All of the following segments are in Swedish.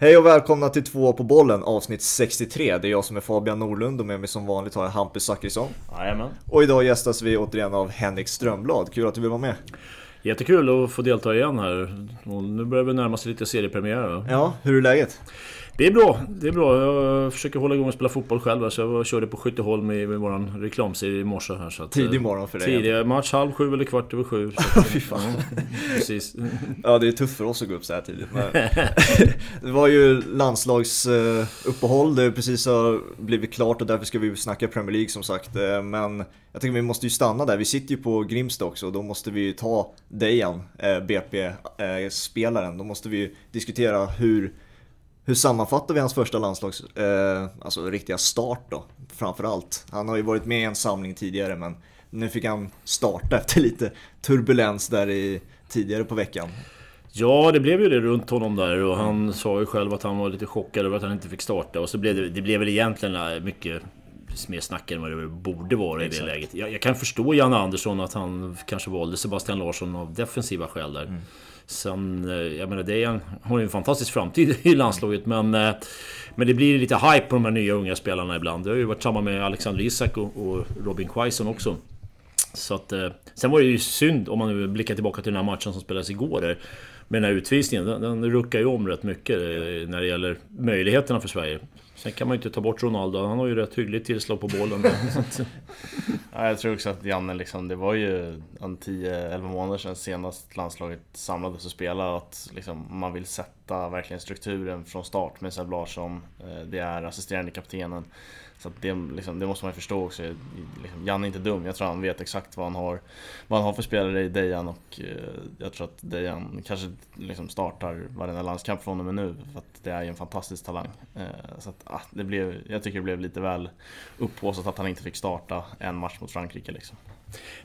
Hej och välkomna till två på bollen avsnitt 63. Det är jag som är Fabian Norlund och med mig som vanligt har jag Hampus Zachrisson. Jajamän. Och idag gästas vi återigen av Henrik Strömblad. Kul att du vill vara med. Jättekul att få delta igen här. Och nu börjar vi närma oss lite seriepremiär. Ja, hur är läget? Det är bra, det är bra. Jag försöker hålla igång och spela fotboll själv. Så jag körde på Skytteholm i, med vår reklamserie i morse här. Så att, Tidig morgon för dig. Tidig match halv sju eller kvart över sju. Fy fan. Ja, precis. Ja, det är tufft för oss att gå upp så här tidigt. Det var ju landslagsuppehåll, det precis har blivit klart och därför ska vi snacka Premier League som sagt. Eh, Men jag tycker vi måste ju stanna där. Vi sitter ju på Grimsta också och då måste vi ju ta Dejan, BP-spelaren. Då måste vi diskutera hur hur sammanfattar vi hans första landslags, eh, alltså riktiga start då, framförallt? Han har ju varit med i en samling tidigare men nu fick han starta efter lite turbulens där i, tidigare på veckan. Ja, det blev ju det runt honom där och han sa ju själv att han var lite chockad över att han inte fick starta. Och så blev det, det blev väl egentligen mycket mer snack än vad det borde vara i Exakt. det läget. Jag, jag, kan förstå Janne Andersson att han kanske valde Sebastian Larsson av defensiva skäl där. Mm. Sen, eh, jag menar, det är en, har ju en fantastisk framtid i landslaget men... Eh, men det blir lite hype på de här nya unga spelarna ibland. Det har ju varit samma med Alexander Isak och, och Robin Quaison också. Så att, eh, sen var det ju synd om man nu blickar tillbaka till den här matchen som spelades igår där. Med den här utvisningen, den, den ruckar ju om rätt mycket när det gäller möjligheterna för Sverige. Sen kan man ju inte ta bort Ronaldo, han har ju rätt hyggligt tillslag på bollen. ja, jag tror också att Janne liksom, det var ju 10-11 månader sedan senast landslaget samlades och spelade. Att liksom, man vill sätta verkligen strukturen från start med Seb Larsson. Eh, det är assisterande kaptenen. Så det, liksom, det, måste man ju förstå också. Liksom, Jan är inte dum, jag tror han vet exakt vad han har, vad han har för spelare i Dejan och eh, jag tror att Dejan kanske liksom startar varenda landskamp från och med nu. För att det är ju en fantastisk talang. Eh, så att, ah, det blev, jag tycker det blev lite väl upphaussat att han inte fick starta en match mot Frankrike. Liksom.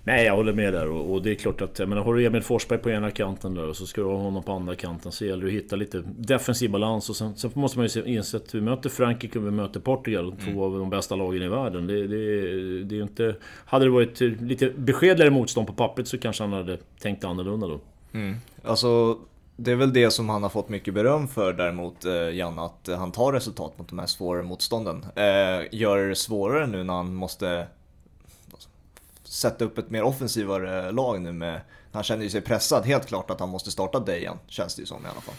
Nej, jag håller med där och, det är klart att jag menar, har du Emil Forsberg på ena kanten där och så ska du ha honom på andra kanten så gäller det att hitta lite defensiv balans och sen, sen måste man ju inse att vi möter Frankrike och vi möter Portugal, mm. två av de bästa lagen i världen. Det, det, det är inte... Hade det varit lite beskedligare motstånd på pappret så kanske han hade tänkt annorlunda då. Mm. Alltså, det är väl det som han har fått mycket beröm för däremot, eh, Jan, att han tar resultat mot de här svåra motstånden. Eh, gör det svårare nu när han måste sätta upp ett mer offensivare lag nu med... Han känner ju sig pressad, helt klart att han måste starta Dejan, känns det ju som i alla fall.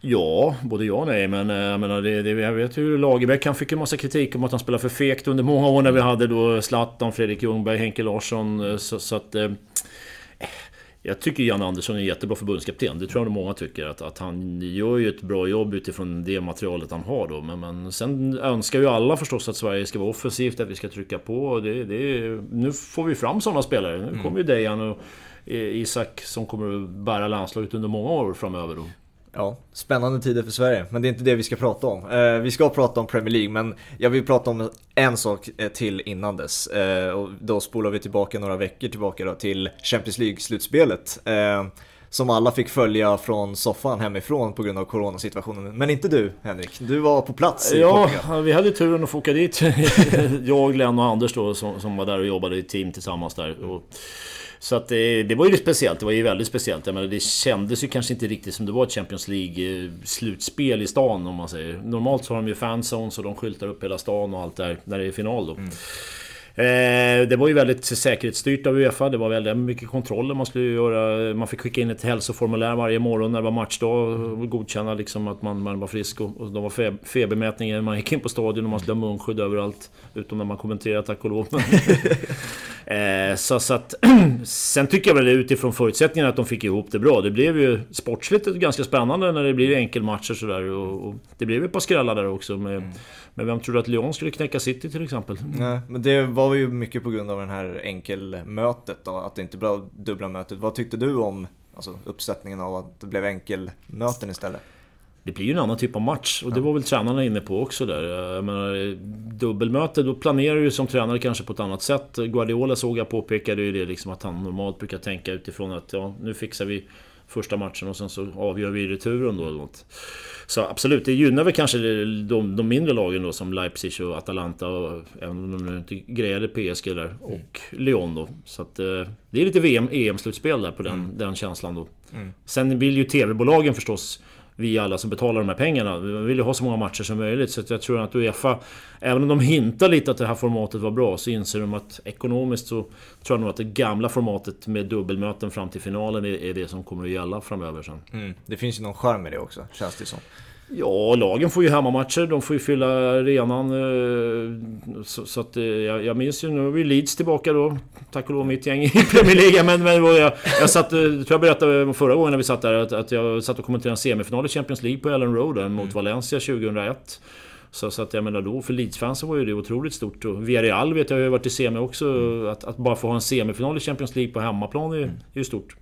Ja, både ja och nej. Men eh, jag menar, det, det, jag vet hur Lagerbäck, han fick en massa kritik om att han spelade för fegt under många år när vi hade då Zlatan, Fredrik Ljungberg, Henke Larsson. Eh, så, så att... Eh, Eh, jag tycker Jan Andersson är en jättebra förbundskapten. Det tror jag många tycker. Att, att han gör ju ett bra jobb utifrån det materialet han har då. Men, men sen önskar ju alla förstås att Sverige ska vara offensivt, att vi ska trycka på. Det, det, nu får vi fram sådana spelare. Nu kommer ju Dejan och Isak som kommer att bära landslaget under många år framöver. Då. Ja, spännande tider för Sverige, men det är inte det vi ska prata om. Eh, vi ska prata om Premier League, men jag vill prata om en sak eh, till innan dess. Eh, och då spolar vi tillbaka några veckor tillbaka då, till Champions League-slutspelet. Eh, som alla fick följa från soffan hemifrån på grund av coronasituationen. Men inte du Henrik, du var på plats i Ja, Portugal. vi hade turen att få åka dit. jag, Glenn och Anders då som, som var där och jobbade i team tillsammans där. Och så att det, det, var ju speciellt, det var ju väldigt speciellt. Jag menar, det kändes ju kanske inte riktigt som det var ett Champions League-slutspel eh, i stan om man säger. Normalt så har de ju fanzones och de skyltar upp hela stan och allt där när det är final då. Mm. Eh, det var ju väldigt säkerhetsstyrt av Uefa. Det var väldigt mycket kontroller man skulle göra. Man fick skicka in ett hälsoformulär varje morgon när det var matchdag och godkänna liksom att man, man var frisk. Och, och de var fe febermätningar man gick in på stadion och man skulle ha munskydd överallt. Utom när man kommenterar tack och lov. eh, så, så att, sen tycker jag väl utifrån förutsättningarna att de fick ihop det bra. Det blev ju sportsligt ganska spännande när det blir enkelmatcher sådär. Och, och det blev ett par skrällar där också. Med, mm. Men vem tror du att Lyon skulle knäcka City till exempel? Nej, men det var ju mycket på grund av det här enkelmötet då, att det inte blev dubbla mötet. Vad tyckte du om alltså, uppsättningen av att det blev enkelmöten istället? Det blir ju en annan typ av match och det var väl tränarna inne på också där. Jag menar, dubbelmöte, då planerar du som tränare kanske på ett annat sätt. Guardiola såg jag påpekade ju det liksom att han normalt brukar tänka utifrån att ja, nu fixar vi första matchen och sen så avgör vi returen då eller något. Så absolut, det gynnar väl kanske de, de mindre lagen då som Leipzig och Atalanta och även om de inte grejade PSG där och mm. Lyon då. Så att eh, det är lite VM, EM-slutspel där på den, mm. den känslan då. Mm. Sen vill ju TV-bolagen förstås vi alla som betalar de här pengarna. Vi vill ju ha så många matcher som möjligt. Så jag tror att Uefa, även om de hintar lite att det här formatet var bra, så inser de att ekonomiskt så tror jag nog att det gamla formatet med dubbelmöten fram till finalen är, det som kommer att gälla framöver sen. Mm. Det finns ju någon charm i det också, känns det som. Ja, lagen får ju hemmamatcher. De får ju fylla arenan. Eh, så, så att eh, jag, jag minns ju, nu vi Leeds tillbaka då. Tack och lov mitt gäng i Premier League. Men, men jag, jag satt, eh, tror jag berättade förra gången när vi satt där, att, att jag satt och kommenterade en semifinal i Champions League på Ellen Road där, mot mm. Valencia 2001. Så, så att jag menar då, för Leeds-fansen var ju det otroligt stort. Och Villarreal vet jag har varit i semi också. Mm. Att, att, bara få ha en semifinal i Champions League på hemmaplan är, mm. är ju stort.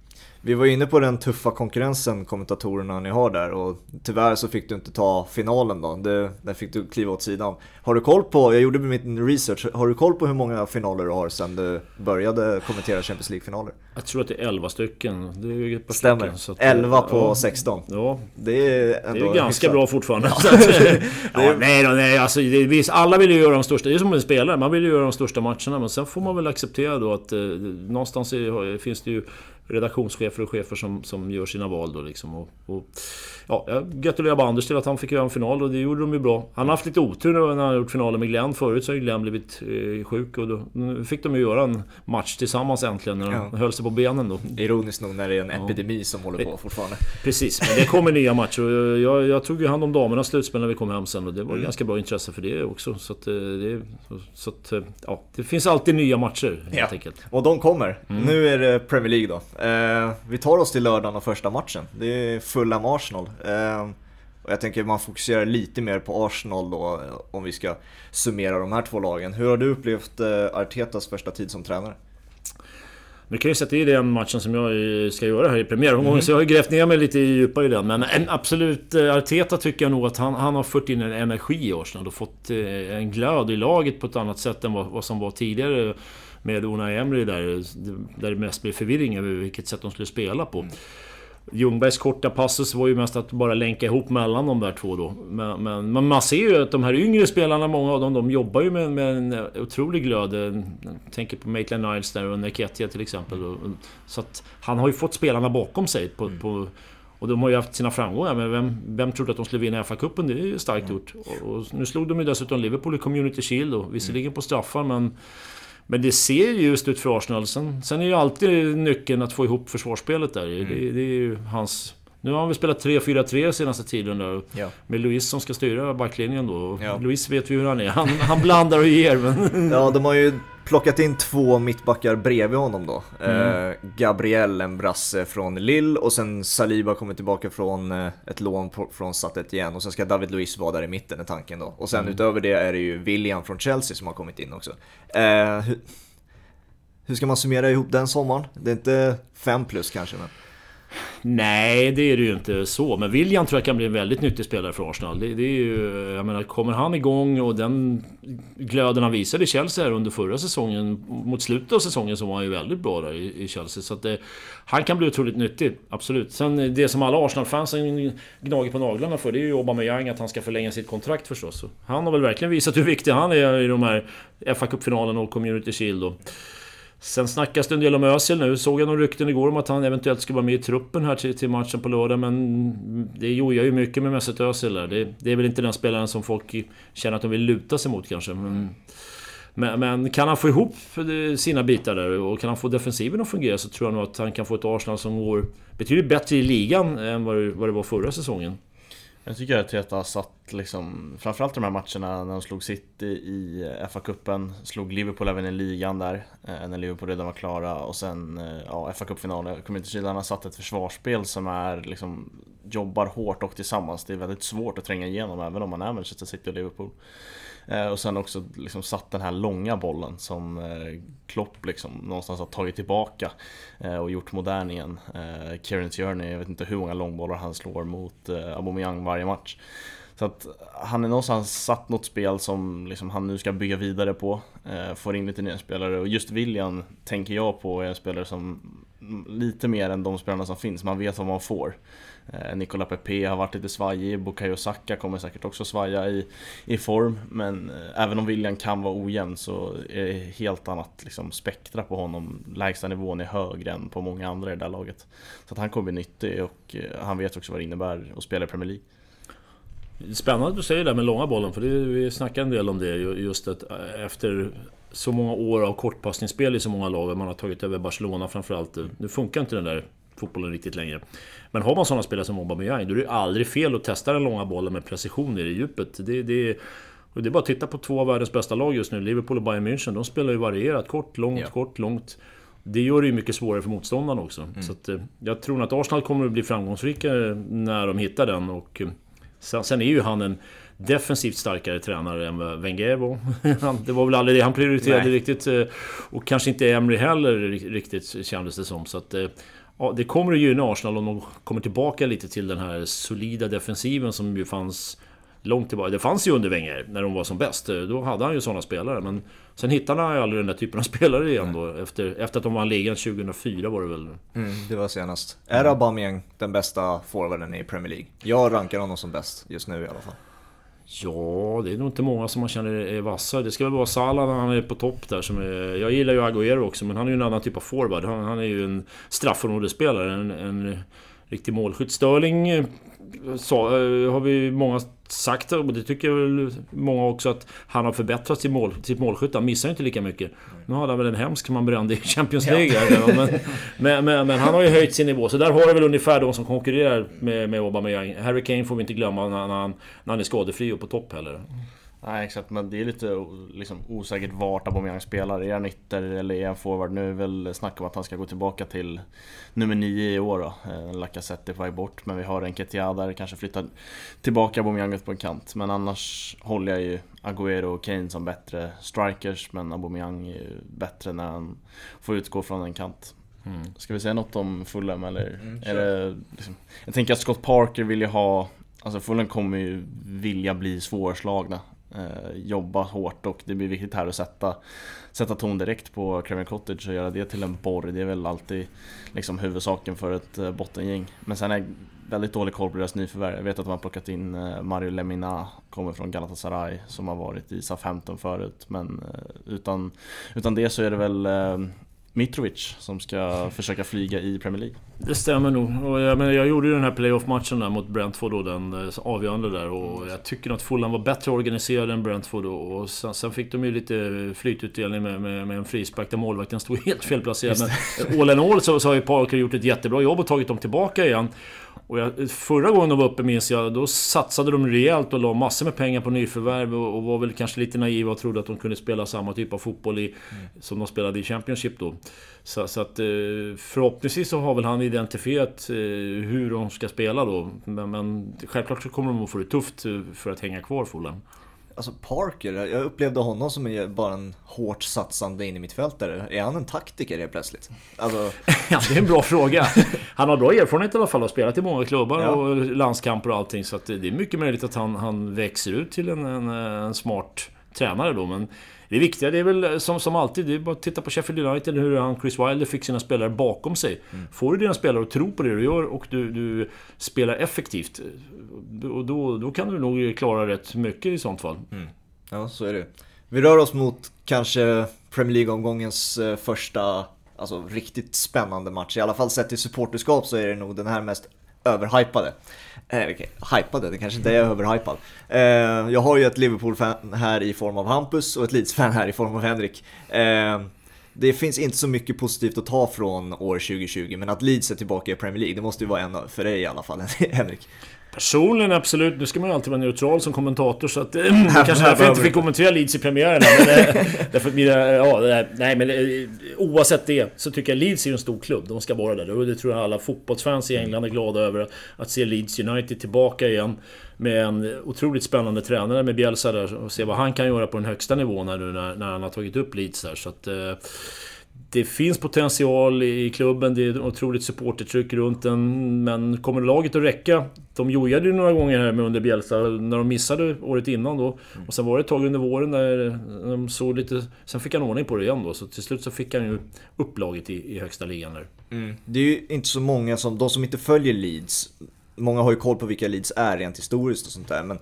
Vi var inne på den tuffa konkurrensen kommentatorerna ni har där och tyvärr så fick du inte ta finalen då. Det, där fick du kliva åt sidan. Har du koll på, jag gjorde min research, har du koll på hur många finaler du har sedan du började kommentera Champions League-finaler? Jag tror att det är 11 stycken. Det är ett Stämmer. Stycken, 11 på ja, 16. Ja. Det är ändå Det är ganska hyfsat. bra fortfarande. Ja. ja, nej, nej, alltså, det, alla vill ju göra de största. Det är som en spelare, man vill ju göra de största matcherna. Men sen får man väl acceptera då att eh, någonstans är, finns det ju redaktionschefer och chefer som, som gör sina val då liksom. Och, och, ja, jag gratulerar bara Anders till att han fick göra en final och det gjorde de ju bra. Han har haft lite otur när han har gjort finalen med Glenn. Förut så har Glenn blivit eh, sjuk och då nu fick de ju göra en match tillsammans äntligen när de ja. höll sig på benen då. Ironiskt nog när det är en ja. epidemi som håller på fortfarande. Precis, men det kommer nya matcher och jag, jag tog ju hand om damernas slutspel när vi kom hem sen och det var mm. ganska bra intresse för det också. Så att, eh, det, så att, eh, ja, det finns alltid nya matcher helt ja. enkelt. Och de kommer. Mm. Nu är det Premier League då. Eh, vi tar oss till lördagen och första matchen. Det är Fulham Arsenal. Eh, och jag tänker man fokuserar lite mer på Arsenal då om vi ska summera de här två lagen. Hur har du upplevt eh, Artetas första tid som tränare? Vi kan ju sätta i den matchen som jag ska göra här i premiäromgången, mm. så jag har grävt ner mig lite djupare i den. Men en absolut, eh, Arteta tycker jag nog att han, han har fört in en energi i Arsenal och fått eh, en glöd i laget på ett annat sätt än vad, vad som var tidigare med Unai Emery där, där det mest blev förvirring över vilket sätt de skulle spela på. Mm. Ljungbergs korta passus var ju mest att bara länka ihop mellan de där två då. Men, men, men, man ser ju att de här yngre spelarna, många av dem, de jobbar ju med, med en otrolig glöd. Jag tänker på Maitland Niles där och Neketia till exempel. Så att han har ju fått spelarna bakom sig på, mm. på och de har ju haft sina framgångar, men vem, vem trodde att de skulle vinna FA-cupen? Det är ju starkt mm. gjort. Och, och, nu slog de ju dessutom Liverpool i Community Shield, och visserligen på straffar, men men det ser ju just ut för Arsenal. Sen, sen är ju alltid nyckeln att få ihop försvarsspelet där. Mm. Det, det, är ju hans... Nu har väl spelat 3-4-3 senaste tiden där. Ja. Med Luis som ska styra backlinjen då. Ja. Luis vet vi hur han är. Han, han blandar och ger men... Ja, de har ju plockat in två mittbackar bredvid honom då. Mm. Eh, Gabriel, en brasse från Lille och sen Saliba kommer tillbaka från eh, ett lån på, från Satet igen och sen ska David Luiz vara där i mitten är tanken då. Och sen mm. utöver det är det ju William från Chelsea som har kommit in också. Eh, hur, hur ska man summera ihop den sommaren? Det är inte fem plus kanske men... Nej, det är det ju inte så. Men William tror jag kan bli en väldigt nyttig spelare för Arsenal. Det, det är ju, jag menar, kommer han igång och den glöden han visade i Chelsea här under förra säsongen, mot slutet av säsongen så var han ju väldigt bra där i, i Chelsea. Så att det, han kan bli otroligt nyttig, absolut. Sen eh, det som alla Arsenal-fans gnager på naglarna för, det är ju Aubameyang, att han ska förlänga sitt kontrakt förstås. Han har väl verkligen visat hur viktig han är i de här fa Cup-finalen och Community Shield. Och, Sen snackas det en del om Özil nu. Såg jag några rykten igår om att han eventuellt skulle vara med i truppen här till, till matchen på lördag. Men det jojar ju mycket med Mesut Özil där. Det, det, är väl inte den spelaren som folk känner att de vill luta sig mot kanske. Men, men, men, kan han få ihop sina bitar där och kan han få defensiven att fungera så tror jag nog att han kan få ett Arsenal som går betydligt bättre i ligan än vad det, vad det var förra säsongen. Jag tycker att Teta har satt liksom, framförallt de här matcherna när de slog City i FA-cupen, slog Liverpool även i ligan där, eh, när Liverpool redan var klara och sen eh, ja, FA-cupfinalen, Community Shield, han har satt ett försvarsspel som är liksom, jobbar hårt och tillsammans. Det är väldigt svårt att tränga igenom även om man är Manchester City och Liverpool. Eh, och sen också liksom satt den här långa bollen som eh, Klopp liksom någonstans har tagit tillbaka eh, och gjort modern igen. Kieran Tierney, jag vet inte hur många långbollar han slår mot Aubameyang varje match. Så att han är någonstans satt något spel som liksom han nu ska bygga vidare på. får in lite nya spelare och just William tänker jag på är en spelare som mm, lite mer än de spelarna som finns, man vet vad man får. Eh, Nicola Pepe har varit lite svajig, Bukayo Saka kommer säkert också svaja i, i form. Men eh, även om William kan vara ojämn så är det helt annat liksom, spektra på honom. Lägsta nivån är högre än på många andra i det där laget. Så att han kommer bli nyttig och eh, han vet också vad det innebär att spela i Premier League. Spännande att du säger det där med långa bollen, för det, vi snackar en del om det. Just att efter så många år av kortpassningsspel i så många lag, man har tagit över Barcelona framförallt. Nu funkar inte den där fotbollen riktigt längre. Men har man sådana spelare som Aubameyang, då är det aldrig fel att testa den långa bollen med precision i djupet. Det, det, och det är bara att titta på två av världens bästa lag just nu, Liverpool och Bayern München. De spelar ju varierat, kort, långt, ja. kort, långt. Det gör det ju mycket svårare för motståndaren också. Mm. Så att, eh, jag tror att Arsenal kommer att bli framgångsrika när de hittar den. Och eh, sen, sen är ju han en defensivt starkare tränare än vad Wenger var. det var väl aldrig det han prioriterade Nej. riktigt. Eh, och kanske inte Emery heller riktigt kändes det som. Så att, Ja, det kommer att gynna Arsenal om de kommer tillbaka lite till den här solida defensiven som ju fanns långt tillbaka. Det fanns ju under Wenger, när de var som bäst. Då hade han ju sådana spelare. Men sen hittade han ju aldrig den där typen av spelare igen då. Efter, efter att de vann ligan 2004 var det väl? Mm, det var senast. Är Aubameyang den bästa forwarden i Premier League? Jag rankar honom som bäst just nu i alla fall. Ja, det är nog inte många som man känner är vassa. Det ska väl vara Salah när han är på topp där. Som är, jag gillar ju Agüero också, men han är ju en annan typ av forward. Han, han är ju en straffområdesspelare, en, en riktig målskytt. Störling eh, så, eh, har vi många sagt, och det tycker väl många också, att han har förbättrat sitt, mål, sitt målskytte. Han missar ju inte lika mycket. Nu har han väl en hemsk man brände i Champions League. Ja. men, men, men, men, han har ju höjt sin nivå. Så där har du väl ungefär de som konkurrerar med, med Aubameyang. Harry Kane får vi inte glömma när han, när han är skadefri och på topp heller. Nej exakt, men det är lite liksom, osäkert vart Aubameyang spelar. Är han ytter eller är han forward? Nu är väl snack om att han ska gå tillbaka till nummer 9 i år då. Eh, Lacazette är på väg bort, men vi har en Ketia där, kanske flyttar tillbaka Aubameyang på en kant. Men annars håller jag ju Agüero och Kane som bättre strikers, men Aubameyang är ju bättre när han får utgå från en kant. Mm. Ska vi säga något om Fulham eller? Mm, det, liksom, jag tänker att Scott Parker vill ju ha Alltså Fulham kommer ju vilja bli svårslagna Eh, jobba hårt och det blir viktigt här att sätta, sätta ton direkt på Craven Cottage och göra det till en borg. Det är väl alltid liksom huvudsaken för ett eh, bottengäng. Men sen är jag väldigt dålig koll på deras nyförvärv. Jag vet att de har plockat in eh, Mario Lemina, kommer från Galatasaray, som har varit i SA-15 förut. Men eh, utan, utan det så är det väl eh, Mitrovic som ska försöka flyga i Premier League. Det stämmer nog. Och jag, men jag gjorde ju den här playoff-matchen där mot Brentford och den eh, avgörande där och jag tycker att Fulham var bättre organiserad än Brentford och sen, sen fick de ju lite flytutdelning med, med, med en frispark där målvakten stod helt felplacerad. Men all in all så, så har ju Parker gjort ett jättebra jobb och tagit dem tillbaka igen. Och jag, förra gången de var uppe minns jag, då satsade de rejält och la massor med pengar på nyförvärv och, och var väl kanske lite naiva och trodde att de kunde spela samma typ av fotboll i, mm. som de spelade i Championship då. Så, så, att eh, förhoppningsvis så har väl han identifierat eh, hur de ska spela då. Men, men självklart så kommer de att få det tufft eh, för att hänga kvar Fulham. Alltså Parker, jag upplevde honom som bara en hårt satsande in i mittfältare. Är han en taktiker helt plötsligt? Alltså... ja, det är en bra fråga. Han har bra erfarenhet i alla fall, har spelat i många klubbar ja. och landskamper och allting. Så det är mycket möjligt att han, han växer ut till en, en, en smart tränare då. Men det viktiga det är väl som, som alltid, det är bara att titta på Sheffield United, hur han Chris Wilder fick sina spelare bakom sig. Mm. Får du dina spelare att tro på det du gör och du, du spelar effektivt, och då, då kan du nog klara rätt mycket i sånt fall. Mm. Ja, så är det. Vi rör oss mot kanske Premier League-omgångens eh, första, alltså riktigt spännande match. I alla fall sett till supporterskap så är det nog den här mest överhypade. Eh, Hypade, det kanske inte är överhypad. Eh, jag har ju ett Liverpool-fan här i form av Hampus och ett Leeds-fan här i form av Henrik. Eh, det finns inte så mycket positivt att ta från år 2020, men att Leeds är tillbaka i Premier League, det måste ju vara en för dig i alla fall, Henrik. Personligen absolut, nu ska man ju alltid vara neutral som kommentator så att... Eh, kanske därför jag inte fick kommentera Leeds i premiären men, eh, därför mina, ja, nej men eh, oavsett det så tycker jag Leeds är en stor klubb. De ska vara där och det tror jag alla fotbollsfans i England är glada över. Att se Leeds United tillbaka igen. Med en otroligt spännande tränare med Bielsa där och se vad han kan göra på den högsta nivån när, när, när han har tagit upp Leeds där. Så att, det finns potential i klubben, det är otroligt supportertryck runt den. Men kommer laget att räcka? De jojade ju några gånger här med under Bielsa, när de missade året innan då. Och sen var det ett tag under våren där de såg lite... Sen fick han ordning på det igen då, så till slut så fick han ju upp laget i, i högsta ligan där. Mm. Det är ju inte så många som, de som inte följer Leeds, Många har ju koll på vilka Leeds är rent historiskt och sånt där men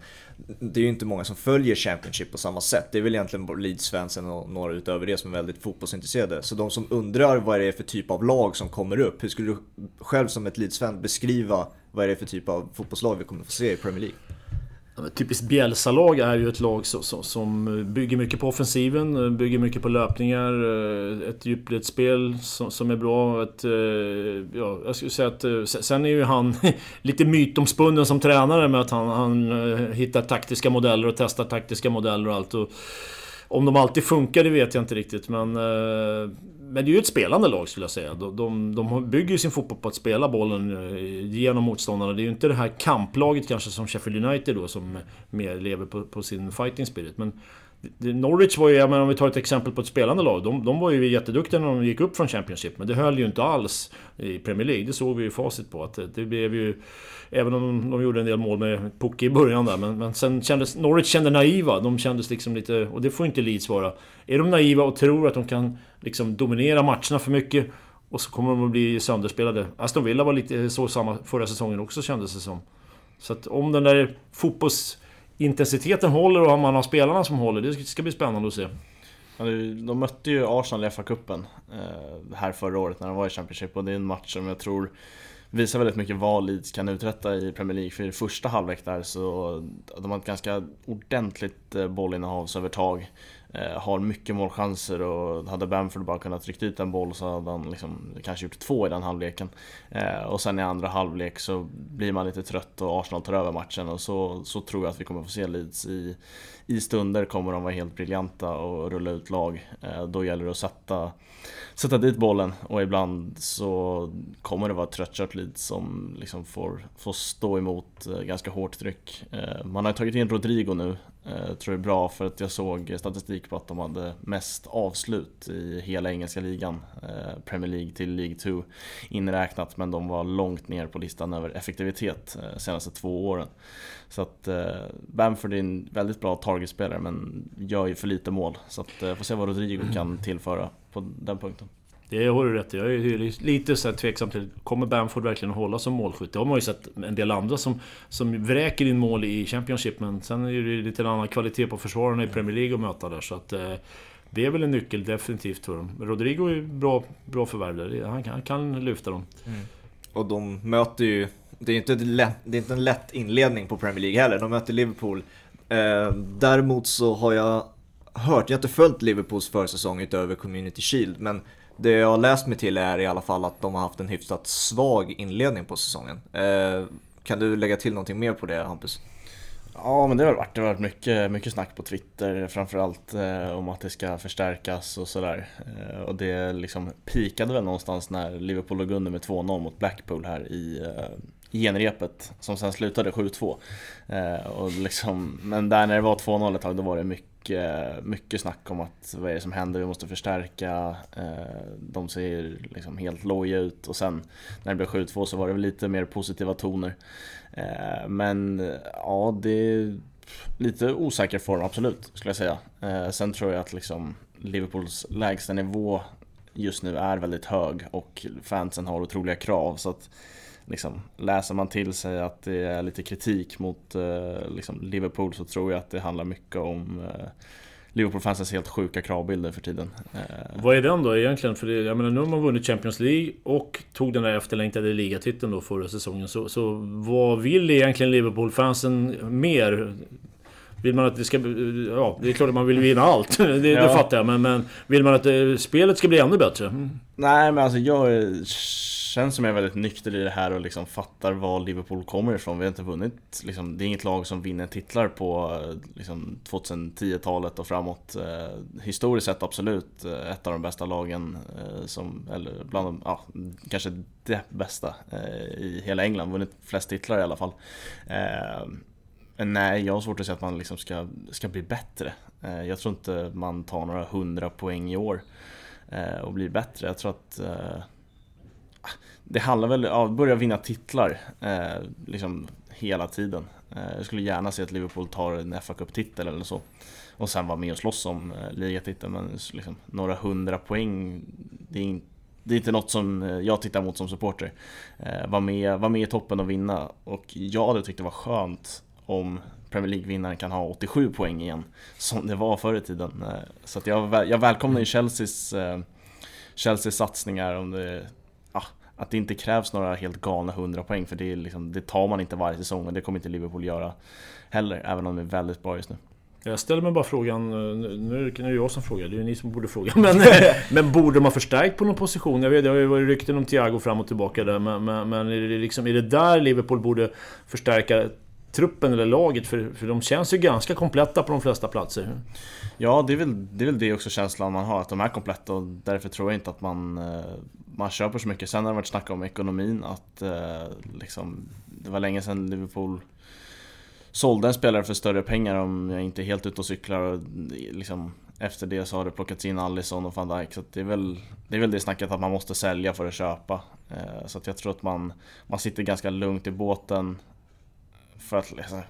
det är ju inte många som följer Championship på samma sätt. Det är väl egentligen Leeds-fansen och några utöver det som är väldigt fotbollsintresserade. Så de som undrar vad det är för typ av lag som kommer upp, hur skulle du själv som ett Leeds-fan beskriva vad det är för typ av fotbollslag vi kommer få se i Premier League? Typiskt Bielsa-lag är ju ett lag som, som, bygger mycket på offensiven, bygger mycket på löpningar, eh, ett djupledsspel som, som är bra. Ett, eh, ja, jag skulle säga att... Eh, sen är ju han lite mytomspunnen som tränare med att han, han hittar taktiska modeller och testar taktiska modeller och allt. Och om de alltid funkar, det vet jag inte riktigt, men... Men det är ju ett spelande lag skulle jag säga. De, de, de bygger ju sin fotboll på att spela bollen eh, genom motståndarna. Det är ju inte det här kamplaget kanske som Sheffield United då som mer lever på, på sin fighting spirit. Men Norwich var ju, jag menar, om vi tar ett exempel på ett spelande lag. De, de var ju jätteduktiga när de gick upp från Championship. Men det höll ju inte alls i Premier League. Det såg vi ju facit på. Att eh, det blev ju... Även om de gjorde en del mål med Pukki i början där. Men, men sen kändes... Norwich kände naiva. De kändes liksom lite... Och det får inte Leeds vara. Är de naiva och tror att de kan liksom dominera matcherna för mycket och så kommer de att bli sönderspelade. Aston Villa var lite så samma förra säsongen också kändes det som. Så att om den där fotbollsintensiteten håller och om man har spelarna som håller, det ska bli spännande att se. De mötte ju Arsenal i FA-cupen eh, här förra året när de var i Championship och det är en match som jag tror visar väldigt mycket vad Leeds kan uträtta i Premier League. För i första halvlek där så de har ett ganska ordentligt eh, bollinnehavsövertag. Eh, har mycket målchanser och hade Bamford bara kunnat trycka ut en boll så hade han liksom kanske gjort två i den halvleken. Eh, och sen i andra halvlek så blir man lite trött och Arsenal tar över matchen och så, så tror jag att vi kommer få se Leeds i, i stunder kommer de vara helt briljanta och rulla ut lag. Eh, då gäller det att sätta, sätta dit bollen och ibland så kommer det vara ett tröttkört Leeds som liksom får, får stå emot ganska hårt tryck. Man har tagit in Rodrigo nu Eh, jag tror det är bra för att jag såg statistik på att de hade mest avslut i hela engelska ligan. Eh, Premier League till League 2 inräknat men de var långt ner på listan över effektivitet de senaste två åren. Så att Bamford är en väldigt bra targetspelare men gör ju för lite mål. Så att får se vad Rodrigo kan tillföra på den punkten. Det har du rätt i. Jag är lite så tveksam till, kommer Bamford verkligen att hålla som målskytt? Det har man ju sett en del andra som, som vräker in mål i Championship, men sen är det lite en annan kvalitet på försvararna i Premier League att möta där, så att... Eh, det är väl en nyckel definitivt för dem. Rodrigo är bra, bra förvärv där. Han, han kan lyfta dem. Mm. Och de möter ju... Det är inte, lätt, det är inte en lätt inledning på Premier League heller. De möter Liverpool Eh, däremot så har jag hört, jag har inte följt Liverpools försäsong utöver Community Shield, men det jag har läst mig till är i alla fall att de har haft en hyfsat svag inledning på säsongen. Eh, kan du lägga till någonting mer på det Hampus? Ja men det har varit, det har varit mycket, mycket snack på Twitter framförallt eh, om att det ska förstärkas och sådär. Eh, och det liksom pikade väl någonstans när Liverpool låg under med 2-0 mot Blackpool här i, eh, genrepet som sen slutade 7-2. Eh, och liksom, men där när det var 2-0 ett tag då var det mycket, Eh, mycket snack om att vad är det som händer, vi måste förstärka. Eh, de ser liksom helt loja ut och sen när det blev 7-2 så var det lite mer positiva toner. Eh, men ja, det är lite osäker form absolut skulle jag säga. Sen tror jag att liksom Liverpools lägsta nivå just nu är väldigt hög och fansen har otroliga krav. så att liksom, läser man till sig att det är lite kritik mot eh, liksom Liverpool så tror jag att det handlar mycket om eh, Liverpool-fansens helt sjuka kravbilder för tiden. Eh, Vad är den då egentligen? För det, jag menar, nu har man vunnit Champions League och tog den där efterlängtade ligatiteln då förra säsongen. Så, så vad vill egentligen Liverpool-fansen mer? Vill man att det ska... Ja, det är klart att man vill vinna allt. Det, ja. det fattar jag. Men, men vill man att det, spelet ska bli ännu bättre? Mm. Nej, men alltså jag känns som jag är väldigt nykter i det här och liksom fattar var Liverpool kommer ifrån. Vi har inte vunnit, liksom, det är inget lag som vinner titlar på liksom, 2010-talet och framåt. Eh, historiskt sett absolut eh, ett av de bästa lagen, eh, som, eller bland de, ja, kanske det bästa eh, i hela England. Vunnit flest titlar i alla fall. Eh, nej, jag har svårt att se att man liksom ska, ska bli bättre. Eh, jag tror inte man tar några hundra poäng i år. Eh, och blir bättre. Jag tror att ah, det handlar väl om att börja vinna titlar liksom hela tiden. Jag skulle gärna se att Liverpool tar en fa Cup-titel eller så. Och sen vara med och slåss om ligatiteln. Men liksom, några hundra poäng, det är, inte, det är inte något som jag tittar mot som supporter. Var, med, var med i toppen och vinna. Och jag hade tyckt det var skönt om Premier League-vinnaren kan ha 87 poäng igen. Som det var förr i tiden. Eh, så att jag, jag välkomnar ju Chelseas, eh, Chelseas satsningar om det att det inte krävs några helt galna 100 poäng för det, är liksom, det tar man inte varje säsong och det kommer inte Liverpool göra heller, även om de är väldigt bra just nu. Jag ställer mig bara frågan, eh, nu är det jag som frågar, det är ni som borde fråga. Men, men borde man förstärkt på någon position? Jag vet, det har ju varit rykten om Thiago fram och tillbaka där, men, men, men är, det liksom, är det där Liverpool borde förstärka truppen eller laget? För, för de känns ju ganska kompletta på de flesta platser. Ja, det är, väl, det är väl det också känslan man har, att de är kompletta och därför tror jag inte att man, eh, man köper så mycket. Sen har det varit snack om ekonomin, att eh, liksom, det var länge sedan Liverpool sålde en spelare för större pengar om jag inte är helt ute och cyklar. Och eh, liksom, efter det så har det plockats in Allison och van Dijk. Så det, är väl, det är väl det snacket att man måste sälja för att köpa. Så att jag tror att man, man sitter ganska lugnt i båten för att liksom,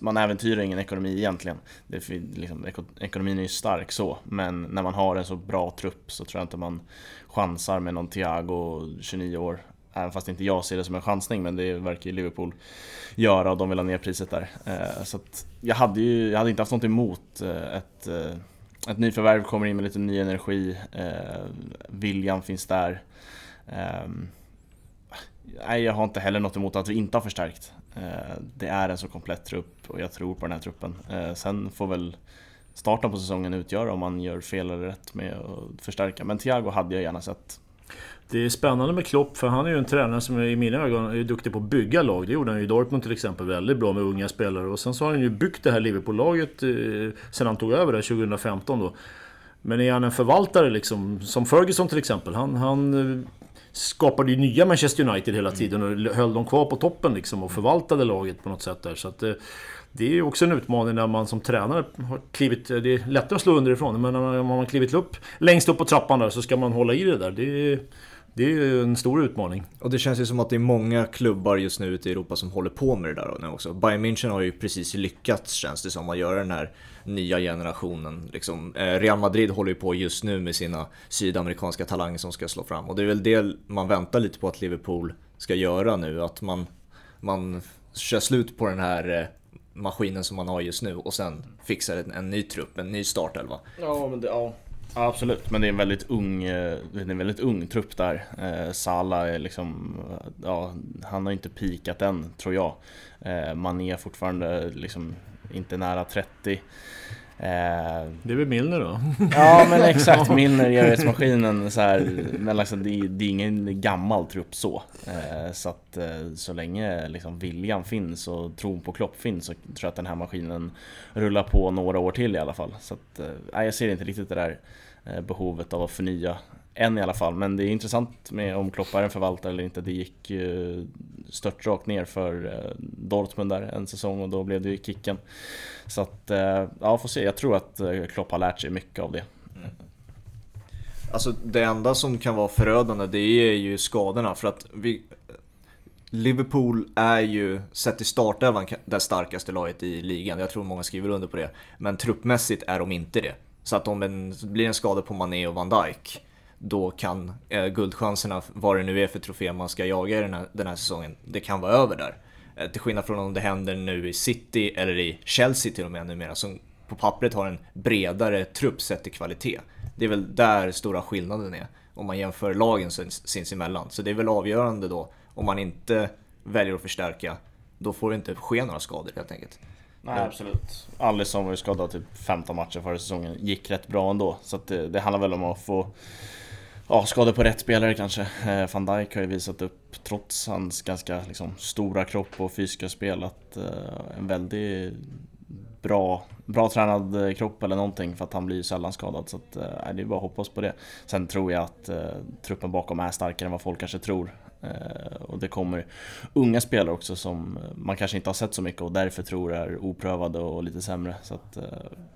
man äventyrar ingen ekonomi egentligen. Det, liksom, ekonomin är ju stark så, men när man har en så bra trupp så tror jag inte man chansar med någon Thiago, 29 år. Även fast inte jag ser det som en chansning, men det verkar ju Liverpool göra och de vill ha ner priset där. Eh, så jag hade ju jag hade inte haft något emot eh, ett, eh, ett nyförvärv, kommer in med lite ny energi, viljan finns där. Ehm, nej, jag har inte heller något emot att vi inte har förstärkt. Eh, det är en så komplett trupp och jag tror på den här truppen. Eh, sen får väl starten på säsongen utgöra om man gör fel eller rätt med att förstärka. Men Thiago hade jag gärna sett. Det är spännande med Klopp för han är ju en tränare som i mina ögon är duktig på att bygga lag. Det gjorde han ju i Dortmund till exempel. Väldigt bra med unga spelare. Och sen så har han ju byggt det här Liverpool-laget eh, sen han tog över det 2015 då. Men är han en förvaltare liksom, som Ferguson till exempel. Han, han skapade ju nya Manchester United hela mm. tiden och höll dem kvar på toppen liksom och förvaltade laget på något sätt där. Så att, eh, det är ju också en utmaning när man som tränare har klivit... Det är lättare att slå underifrån, men när man har klivit upp längst upp på trappan där så ska man hålla i det där. Det är, det är ju en stor utmaning. Och det känns ju som att det är många klubbar just nu ute i Europa som håller på med det där nu också. Bayern München har ju precis lyckats känns det som att göra den här nya generationen. Liksom, eh, Real Madrid håller ju på just nu med sina sydamerikanska talanger som ska slå fram. Och det är väl det man väntar lite på att Liverpool ska göra nu. Att man, man kör slut på den här eh, maskinen som man har just nu och sen fixar en, en ny trupp, en ny startelva. Ja, men det, ja. Ja, absolut, men det är en väldigt ung, eh, det är en väldigt ung trupp där. Eh, Sala är liksom, ja, han har inte pikat än tror jag. Eh, Mané är fortfarande liksom inte nära 30. Eh, det är väl Milner då? Ja men exakt, Milner, evighetsmaskinen så här, men liksom, det, är, det är ingen gammal trupp så. Eh, så att eh, så länge liksom viljan finns och tron på Klopp finns så tror jag att den här maskinen rullar på några år till i alla fall. Så att, eh, jag ser inte riktigt det där eh, behovet av att förnya än i alla fall. Men det är intressant med om Klopp är en förvaltare eller inte. Det gick eh, ju störtrakt ner för eh, Dortmund där en säsong och då blev det ju kicken. Så att, eh, ja får se. Jag tror att Klopp har lärt sig mycket av det. Mm. Alltså det enda som kan vara förödande det är ju skadorna för att vi, Liverpool är ju, sett i startelvan, det starkaste laget i ligan. Jag tror många skriver under på det. Men truppmässigt är de inte det. Så att om det blir en skada på Mané och Van Dijk då kan eh, guldchanserna, vad det nu är för trofé man ska jaga den här, den här säsongen, det kan vara över där. Eh, till skillnad från om det händer nu i City eller i Chelsea till och med numera, som på pappret har en bredare trupp sett till kvalitet. Det är väl där stora skillnaden är, om man jämför lagen sinsemellan. Så det är väl avgörande då, om man inte väljer att förstärka, då får det inte ske några skador helt enkelt. Nej absolut. Alisson var ju skadad typ 15 matcher förra säsongen, gick rätt bra ändå. Så det, det handlar väl om att få ja, skador på rätt spelare kanske. Eh, Van Dijk har ju visat upp, trots hans ganska liksom, stora kropp och fysiska spel, att eh, en väldigt bra, bra tränad eh, kropp eller någonting för att han blir sällan skadad. Så att, eh, det är bara att hoppas på det. Sen tror jag att eh, truppen bakom är starkare än vad folk kanske tror. Eh, och det kommer unga spelare också som eh, man kanske inte har sett så mycket och därför tror är oprövade och lite sämre. Så att, eh,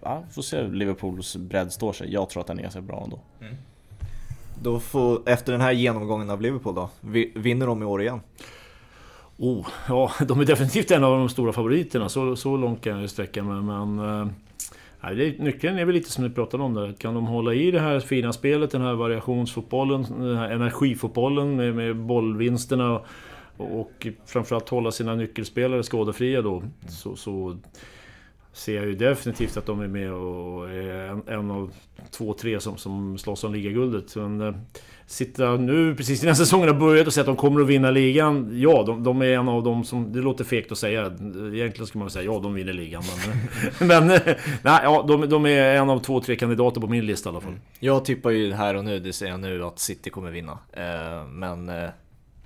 ja, får se hur Liverpools bredd står sig. Jag tror att den är ganska bra ändå. Mm. Då får, efter den här genomgången av Liverpool då, vinner de i år igen? Oh, ja, de är definitivt en av de stora favoriterna. Så, så långt kan jag sträcka mig. Men, eh, nej, det, nyckeln är väl lite som ni pratade om där. Kan de hålla i det här fina spelet, den här variationsfotbollen, den här energifotbollen med, med bollvinsterna och, och framförallt hålla sina nyckelspelare skadefria då. Så, så ser jag ju definitivt att de är med och är en, en av två, tre som, som slåss om ligaguldet. Men, eh, sitta nu precis innan säsongen har börjat och säga att de kommer att vinna ligan. Ja, de, de, är en av dem som... Det låter fegt att säga. Egentligen skulle man säga ja, de vinner ligan. Men, men eh, nej, ja, de, de, är en av två, tre kandidater på min lista i alla fall. Mm. Jag tippar ju här och nu, det säger jag nu, att City kommer vinna. Eh, men eh,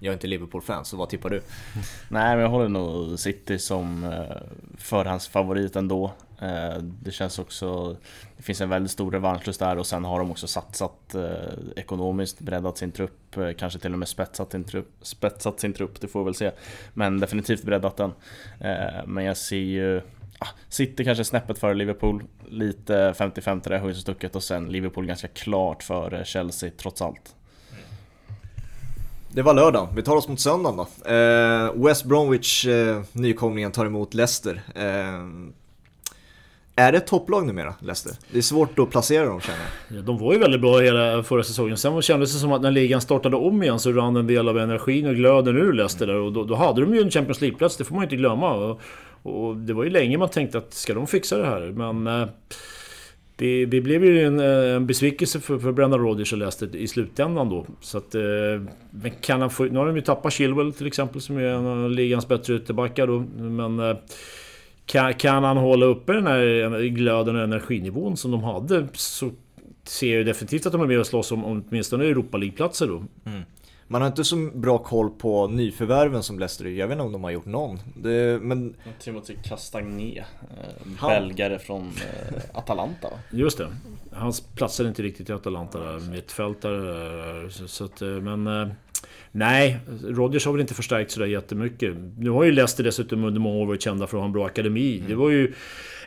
jag är inte Liverpool-fan, så vad tippar du? Nej, men jag håller nog City som eh, förhandsfavorit ändå. Eh, det känns också... Det finns en väldigt stor revanschlust där och sen har de också satsat eh, ekonomiskt, breddat sin trupp, kanske till och med spetsat sin trupp, spetsat sin trupp, det får vi väl se. Men definitivt breddat den. Men jag ser ju... Ah, City kanske snäppet före Liverpool, lite 55 till det höjs stucket och sen Liverpool ganska klart före Chelsea trots allt. Det var lördag, vi tar oss mot söndagen då. Eh, West Bromwich, eh, nykomlingen, tar emot Leicester. Eh, är det ett topplag numera, Leicester? Det är svårt att placera dem känner jag. De var ju väldigt bra hela förra säsongen. Sen kändes det som att när ligan startade om igen så rann en del av energin och glöden ur Leicester där. Och då, då hade de ju en Champions League-plats, det får man ju inte glömma. Och, och, det var ju länge man tänkte att ska de fixa det här? Men... Eh, det, det, blev ju en, eh, en besvikelse för, för Brendan Rodgers och Leicester i slutändan då. Så att, eh, men kan han få, nu har de ju tappat Chilwell till exempel som är en av ligans bättre ytterbackar då. Men eh, kan, kan han hålla uppe den här glöden och energinivån som de hade så ser jag definitivt att de är med och slåss om, om åtminstone Europa League-platser då. Mm. Man har inte så bra koll på nyförvärven som Leicester Jag vet inte om de har gjort någon. Det, men... Timothy Castagné, eh, belgare från eh, Atalanta va? Just det. Hans platsar inte riktigt i Atalanta där, mittfältare. Så, så att, eh, men... Eh, nej, Rodgers har väl inte förstärkt sådär jättemycket. Nu har ju Leicester dessutom under många år varit kända för att ha en bra akademi. Mm. Det var ju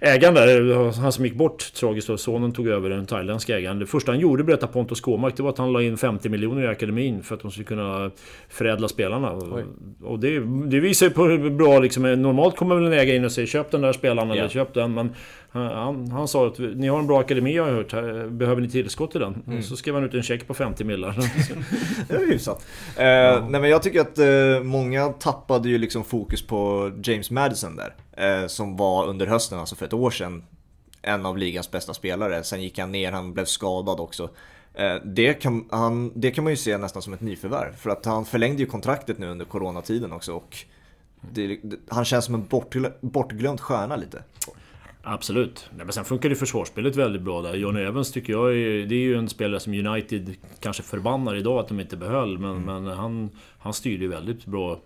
ägaren där, han som gick bort tragiskt och sonen tog över den thailändska ägaren. Det första han gjorde, berättade Pontus Kåmark, det var att han la in 50 miljoner i akademin för att de skulle kunna förädla spelarna. Oj. Och det, det visar ju på hur bra liksom, normalt kommer väl en ägare in och säger köp den där spelaren yeah. eller köp den. Men han, han, sa att ni har en bra akademi har jag hört, behöver ni tillskott till den? Mm. Så skrev han ut en check på 50 millar. det är hyfsat. Eh, ja. Nej men jag tycker att eh, många tappade ju liksom fokus på James Madison där. Eh, som var under hösten, alltså för ett år sedan, en av ligans bästa spelare. Sen gick han ner, han blev skadad också. Eh, det kan, han, det kan man ju se nästan som ett nyförvärv. För att han förlängde ju kontraktet nu under coronatiden också. Och det, han känns som en bortglömd stjärna lite. Absolut. men sen funkar ju försvarsspelet väldigt bra där. Johnny Evans tycker jag är, det är ju en spelare som United kanske förbannar idag att de inte behöll. Men, mm. men han, han styrde ju väldigt bra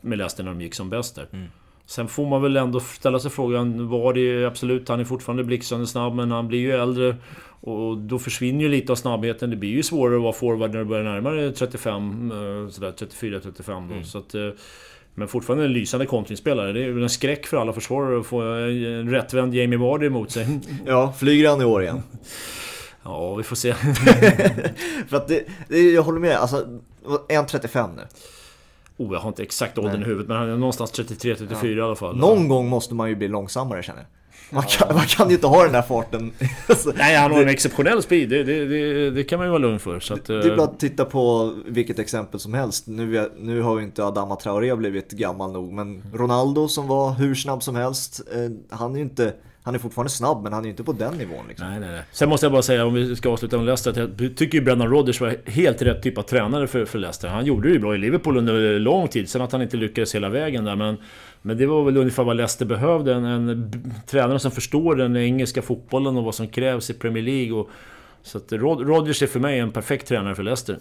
med Leicester när de gick som bäst där. Mm. Sen får man väl ändå ställa sig frågan, var det absolut, han är fortfarande blixtrande snabb men han blir ju äldre. Och då försvinner ju lite av snabbheten. Det blir ju svårare att vara forward när du börjar närma dig 35, sådär 34-35 då. Mm. Så att, eh, men fortfarande en lysande kontringsspelare. Det är väl en skräck för alla försvarare att få en rättvänd Jamie Vardy emot sig. Ja, flyger han i år igen? Ja, vi får se. för att det, det, jag håller med, alltså, är han 35 nu? Oh, jag har inte exakt åldern i huvudet, men han är någonstans 33-34 ja. i alla fall. Någon gång måste man ju bli långsammare känner jag. Man kan, ja. man kan ju inte ha den där farten. Nej, han har en exceptionell speed. Det, det, det, det, kan man ju vara lugn för. Så att, det är bara att titta på vilket exempel som helst. Nu, nu har ju inte Adama Traoré blivit gammal nog, men Ronaldo som var hur snabb som helst, eh, han är ju inte han är fortfarande snabb men han är inte på den nivån liksom. Nej, nej, nej. Sen måste jag bara säga, om vi ska avsluta med Leicester, att jag tycker ju Brendan Rodgers var helt rätt typ av tränare för, för Leicester. Han gjorde det ju bra i Liverpool under lång tid, sen att han inte lyckades hela vägen där. Men, men det var väl ungefär vad Leicester behövde. En, en tränare som förstår den engelska fotbollen och vad som krävs i Premier League. Och, så att Rod Rodgers är för mig en perfekt tränare för Leicester.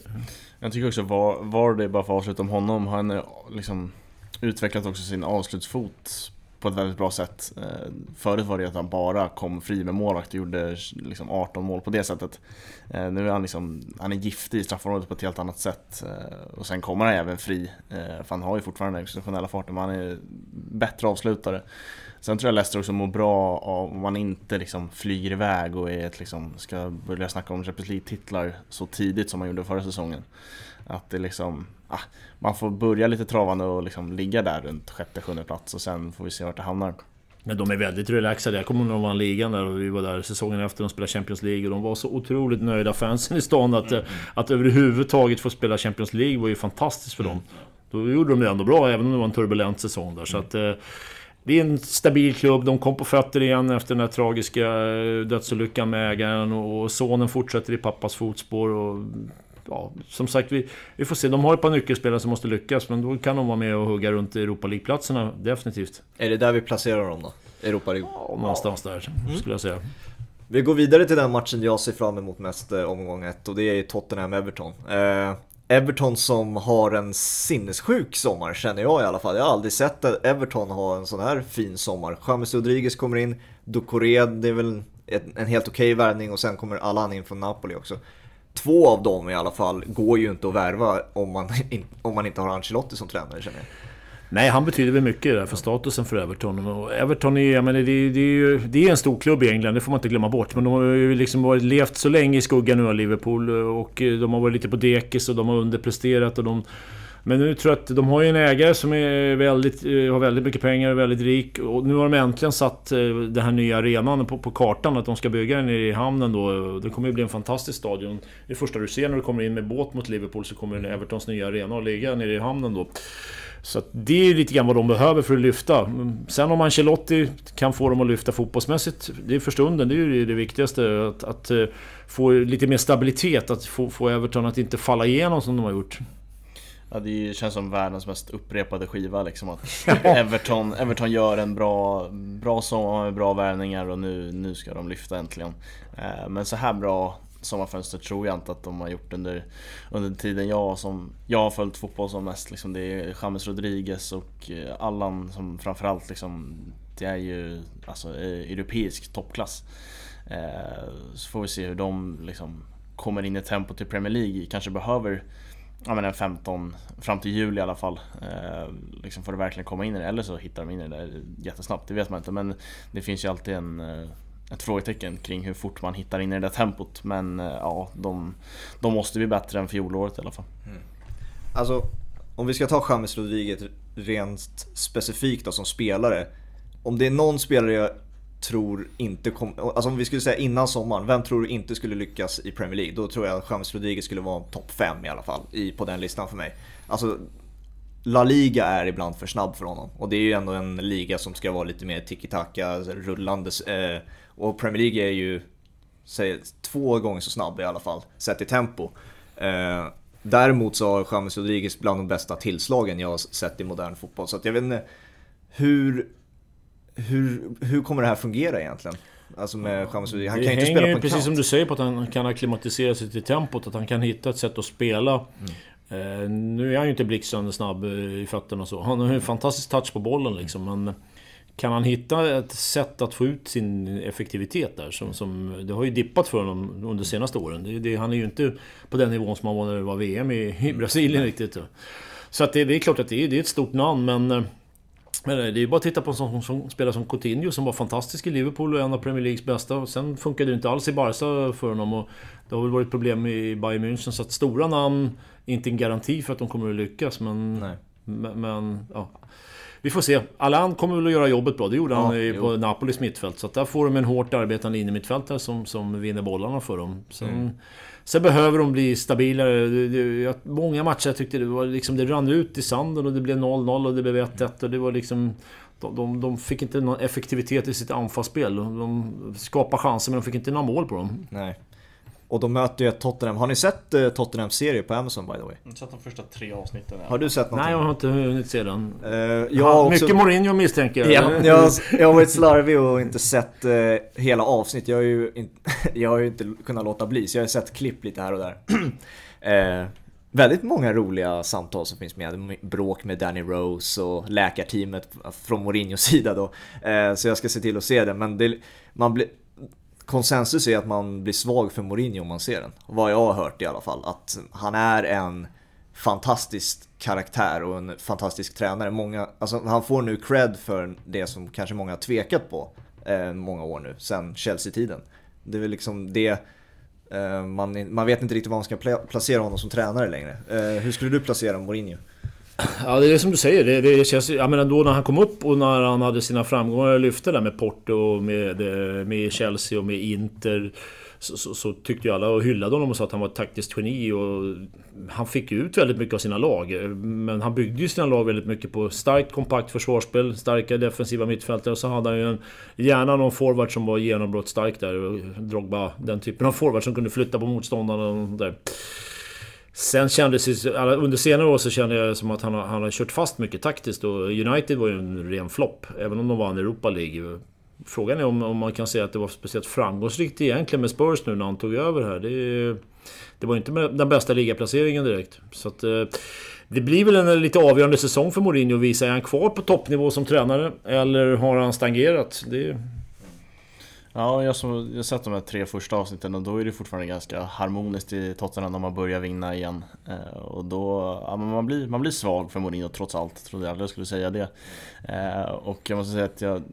Jag tycker också, var, var det bara för att avsluta om honom, han har liksom utvecklat också sin avslutsfot på ett väldigt bra sätt. Eh, förut var det att han bara kom fri med målvakt och gjorde liksom 18 mål på det sättet. Eh, nu är han liksom, han är giftig i straffområdet på ett helt annat sätt. Eh, och sen kommer han även fri, för han har ju fortfarande den exceptionella farten, men han är bättre avslutare. Sen tror jag Leicester också mår bra av om man inte liksom flyger iväg och är ett, liksom, ska börja snacka om Champions League-titlar så tidigt som man gjorde förra säsongen. Att det liksom, ah, man får börja lite travande och liksom ligga där runt sjätte, sjunde plats och sen får vi se vart det hamnar. Men de är väldigt relaxade. Jag kommer ihåg när de vann ligan där och vi var där säsongen efter de spelade Champions League och de var så otroligt nöjda fansen i stan att, mm. att överhuvudtaget få spela Champions League var ju fantastiskt för dem. Då gjorde de det ändå bra även om det var en turbulent säsong där. Så att, eh, det är en stabil klubb, de kom på fötter igen efter den här tragiska eh, dödsolyckan med ägaren och sonen fortsätter i pappas fotspår. Och, ja, som sagt, vi, vi får se. De har ett par nyckelspelare som måste lyckas, men då kan de vara med och hugga runt Europa League-platserna, definitivt. Är det där vi placerar dem då? Europa League? Ja, någonstans där, mm. skulle jag säga. Vi går vidare till den matchen jag ser fram emot mest eh, omgång ett och det är Tottenham-Everton. Eh, Everton som har en sinnessjuk sommar känner jag i alla fall. Jag har aldrig sett Everton ha en sån här fin sommar. James Rodriguez kommer in, Ducoré, det är väl en helt okej okay värvning och sen kommer Allan in från Napoli också. Två av dem i alla fall går ju inte att värva om man, om man inte har Ancelotti som tränare känner jag. Nej, han betyder väl mycket där för statusen för Everton. Och Everton är, jag menar, det, det, är ju, det är en stor klubb i England, det får man inte glömma bort. Men de har ju liksom varit, levt så länge i skuggan nu av Liverpool och de har varit lite på dekis och de har underpresterat och de... Men nu tror jag att de har ju en ägare som är väldigt, eh, har väldigt mycket pengar och väldigt rik. Och nu har de äntligen satt eh, den här nya arenan på, på kartan, att de ska bygga den nere i hamnen då. Det kommer ju bli en fantastisk stadion. Det första du ser när du kommer in med båt mot Liverpool så kommer Evertons nya arena att ligga nere i hamnen då. Så det är lite grann vad de behöver för att lyfta. Mm, sen om Ancelotti kan få dem att lyfta fotbollsmässigt, det är för stunden, det är ju det viktigaste. Att, att eh, få lite mer stabilitet, att få, få Everton att inte falla igenom som de har gjort. Ja, det känns som världens mest upprepade skiva liksom att Everton, Everton gör en bra, bra sommar med bra värvningar och nu, nu ska de lyfta äntligen. Eh, men så här bra sommarfönster tror jag inte att de har gjort under, under tiden jag, som, jag har följt fotboll som mest. Liksom, det är James Rodriguez och eh, Allan som framförallt liksom, det är ju alltså, eh, europeisk toppklass. Så får vi se hur de liksom, kommer in i tempo till Premier League. Kanske behöver ja, men en 15 fram till jul i alla fall. Eh, liksom för att verkligen komma in i det. Eller så hittar de in i det där jättesnabbt, det vet man inte. Men det finns ju alltid en eh, ett frågetecken kring hur fort man hittar in i det där tempot. Men eh, ja, de, de måste bli bättre än fjolåret i alla fall. Mm. Alltså, om vi ska ta James Rodriguez rent specifikt då, som spelare. Om det är någon spelare jag tror inte kommer... Alltså om vi skulle säga innan sommaren, vem tror du inte skulle lyckas i Premier League? Då tror jag att James Rodriguez skulle vara topp 5 i alla fall i, på den listan för mig. Alltså, La Liga är ibland för snabb för honom. Och det är ju ändå en liga som ska vara lite mer tiki-taka, rullande. Eh, och Premier League är ju säg, två gånger så snabb i alla fall, sett i tempo. Eh, däremot så har James Rodriguez bland de bästa tillslagen jag har sett i modern fotboll. Så att jag vet inte, hur, hur, hur kommer det här fungera egentligen? Alltså med Rodriguez. Han kan ju inte spela på en precis kant. som du säger på att han kan acklimatisera sig till tempot, att han kan hitta ett sätt att spela. Mm. Eh, nu är han ju inte blixtsnabbt snabb i fötterna och så. Han har ju en fantastisk touch på bollen liksom. Men kan han hitta ett sätt att få ut sin effektivitet där? Som, som, det har ju dippat för honom under de senaste åren. Det, det, han är ju inte på den nivån som han var när det var VM i, i Brasilien riktigt. Så att det, det, är klart att det är, det är ett stort namn men... Men det är ju bara att titta på en sån som spelar som Coutinho som var fantastisk i Liverpool och en av Premier Leagues bästa. Sen funkade det inte alls i Barca för honom och det har väl varit problem i Bayern München så att stora namn är inte en garanti för att de kommer att lyckas men... Nej. Men, ja. Vi får se. Allan kommer väl att göra jobbet bra. Det gjorde ja, han jo. på Napolis mittfält. Så att där får de en hårt arbetande innermittfältare som, som vinner bollarna för dem. Sen, mm. sen behöver de bli stabilare. Det, det, många matcher jag tyckte det var liksom... Det rann ut i sanden och det blev 0-0 och det blev 1-1 och det var liksom... De, de, de, fick inte någon effektivitet i sitt anfallsspel. De skapade chanser men de fick inte några mål på dem. Nej. Och de möter ju Tottenham. Har ni sett uh, Tottenhams serie på Amazon by the way? Jag har sett de första tre avsnitten. Har du sett någonting? Nej, jag har inte hunnit se den. Uh, jag har också... Mycket Mourinho misstänker jag. Ja, jag, jag har varit slarvig och inte sett uh, hela avsnitt. Jag har, ju in, jag har ju inte kunnat låta bli, så jag har sett klipp lite här och där. väldigt många roliga samtal som finns med. Bråk med Danny Rose och läkarteamet från Mourinhos sida då. så jag ska se till att se det. Men det, man blir konsensus är att man blir svag för Mourinho om man ser den. Vad jag har hört i alla fall. Att han är en fantastisk karaktär och en fantastisk tränare. Många, alltså, han får nu cred för det som kanske många har tvekat på eh, många år nu, sen Chelsea-tiden. Det är väl liksom det, eh, man, man vet inte riktigt var man ska placera honom som tränare längre. Eh, hur skulle du placera Mourinho? Ja, det är som du säger. Det, det känns, jag menar då när han kom upp och när han hade sina framgångar och lyfte där med Porto och med, eh, med Chelsea och med Inter. Så, så, så, tyckte ju alla och hyllade honom och sa att han var ett taktiskt geni och han fick ut väldigt mycket av sina lag. Men han byggde ju sina lag väldigt mycket på starkt kompakt försvarsspel, starka defensiva mittfältare och så hade han ju en, gärna någon forward som var genombrottsstark där. Drogba, den typen av forward som kunde flytta på motståndarna och där. Sen kändes det, under senare år så kände jag som att han har, han har kört fast mycket taktiskt och United var ju en ren flopp. Även om de vann Europa League. Frågan är om, om man kan säga att det var speciellt framgångsrikt egentligen med Spurs nu när han tog över här. Det, det var inte den bästa ligaplaceringen direkt. Så att, eh, det blir väl en lite avgörande säsong för Mourinho att visa. Är han kvar på toppnivå som tränare? Eller har han stagnerat? Det, Ja, jag har sett de här tre första avsnitten och då är det fortfarande ganska harmoniskt i Tottenham när man börjar vinna igen. Eh, och då, ja, man, blir, man blir svag för Mourinho trots allt, trodde jag aldrig jag skulle säga det. Eh, och jag måste säga att jag,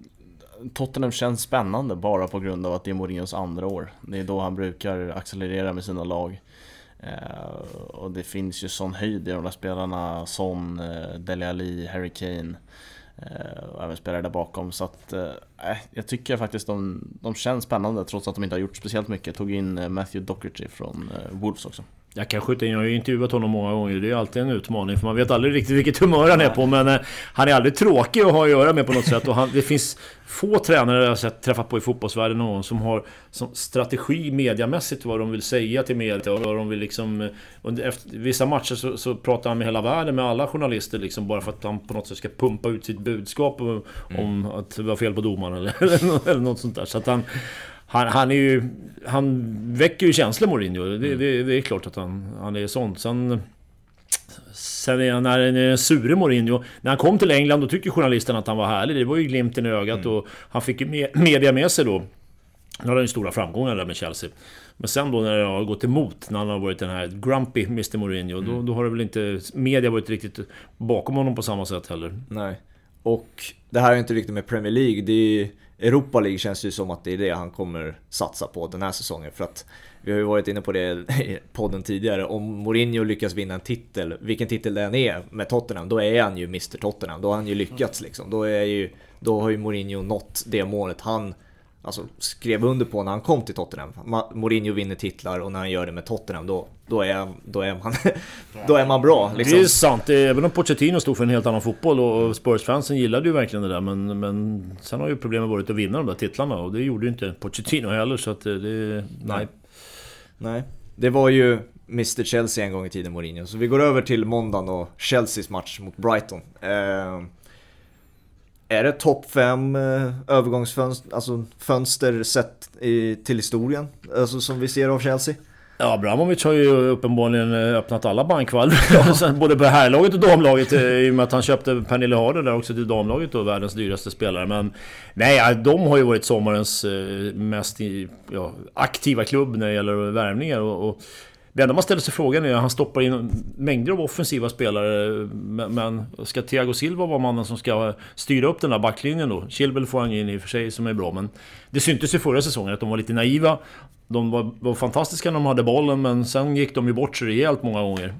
Tottenham känns spännande bara på grund av att det är Mourinhos andra år. Det är då han brukar accelerera med sina lag. Eh, och det finns ju sån höjd i de där spelarna, Son, Dele Alli, Harry Kane. Eh, och även spelare där bakom. Så att, eh, eh, jag tycker faktiskt de, de känns spännande trots att de inte har gjort speciellt mycket. Tog in eh, Matthew Docherty från Wolves också. Jag kan skjuta in, jag har ju intervjuat honom många gånger. Det är alltid en utmaning för man vet aldrig riktigt vilket humör han är på. Men eh, han är aldrig tråkig att ha att göra med på något sätt. Och han, det finns få tränare jag har sett träffat på i fotbollsvärlden någon som har som strategi mediamässigt vad de vill säga till media och vad de vill liksom... Eh, under, efter vissa matcher så, så pratar han med hela världen, med alla journalister liksom bara för att han på något sätt ska pumpa ut sitt budskap om, mm. om att det var fel på domaren eller, eller något sånt där. Så att han han, han, är ju... Han väcker ju känslor Mourinho. Det, mm. det, det är klart att han, han är sånt. Sen... Sen när är sure Mourinho. När han kom till England då tyckte journalisterna att han var härlig. Det var ju glimten i ögat mm. och han fick ju media med sig då. Nu har han ju stora framgångar där med Chelsea. Men sen då när det har gått emot, när han har varit den här grumpy Mr Mourinho, mm. då, då har det väl inte media varit riktigt bakom honom på samma sätt heller. Nej. Och det här är inte riktigt med Premier League. Det är Europa League känns ju som att det är det han kommer satsa på den här säsongen. För att vi har ju varit inne på det i podden tidigare. Om Mourinho lyckas vinna en titel, vilken titel det än är med Tottenham, då är han ju Mr Tottenham. Då har han ju lyckats liksom. Då, är ju, då har ju Mourinho nått det målet han alltså, skrev under på när han kom till Tottenham. Mourinho vinner titlar och när han gör det med Tottenham då, då, är, då, är, man, då är man bra. Liksom. Det är sant, även om Pochettino stod för en helt annan fotboll och Spurs-fansen gillade ju verkligen det där. Men, men sen har ju problemet varit att vinna de där titlarna och det gjorde ju inte Pochettino heller så att det... Nej. Nej. Det var ju Mr Chelsea en gång i tiden, Mourinho. Så vi går över till måndagen och Chelseas match mot Brighton. Eh, är det topp 5 eh, övergångsfönster alltså fönster sett i, till historien? Alltså som vi ser av Chelsea? Ja, Abramovic har ju uppenbarligen eh, öppnat alla bankvalv. Ja. Både på herrlaget och damlaget eh, i och med att han köpte Pernille Harder där också till damlaget och världens dyraste spelare. Men nej, de har ju varit sommarens mest ja, aktiva klubb när det gäller värvningar. Och, och det enda man ställer sig frågan är att han stoppar in mängder av offensiva spelare. Men ska Thiago Silva vara mannen som ska styra upp den där backlinjen då? Chilwell får han in i och för sig som är bra, men det syntes ju förra säsongen att de var lite naiva. De var, var fantastiska när de hade bollen, men sen gick de ju bort sig rejält många gånger.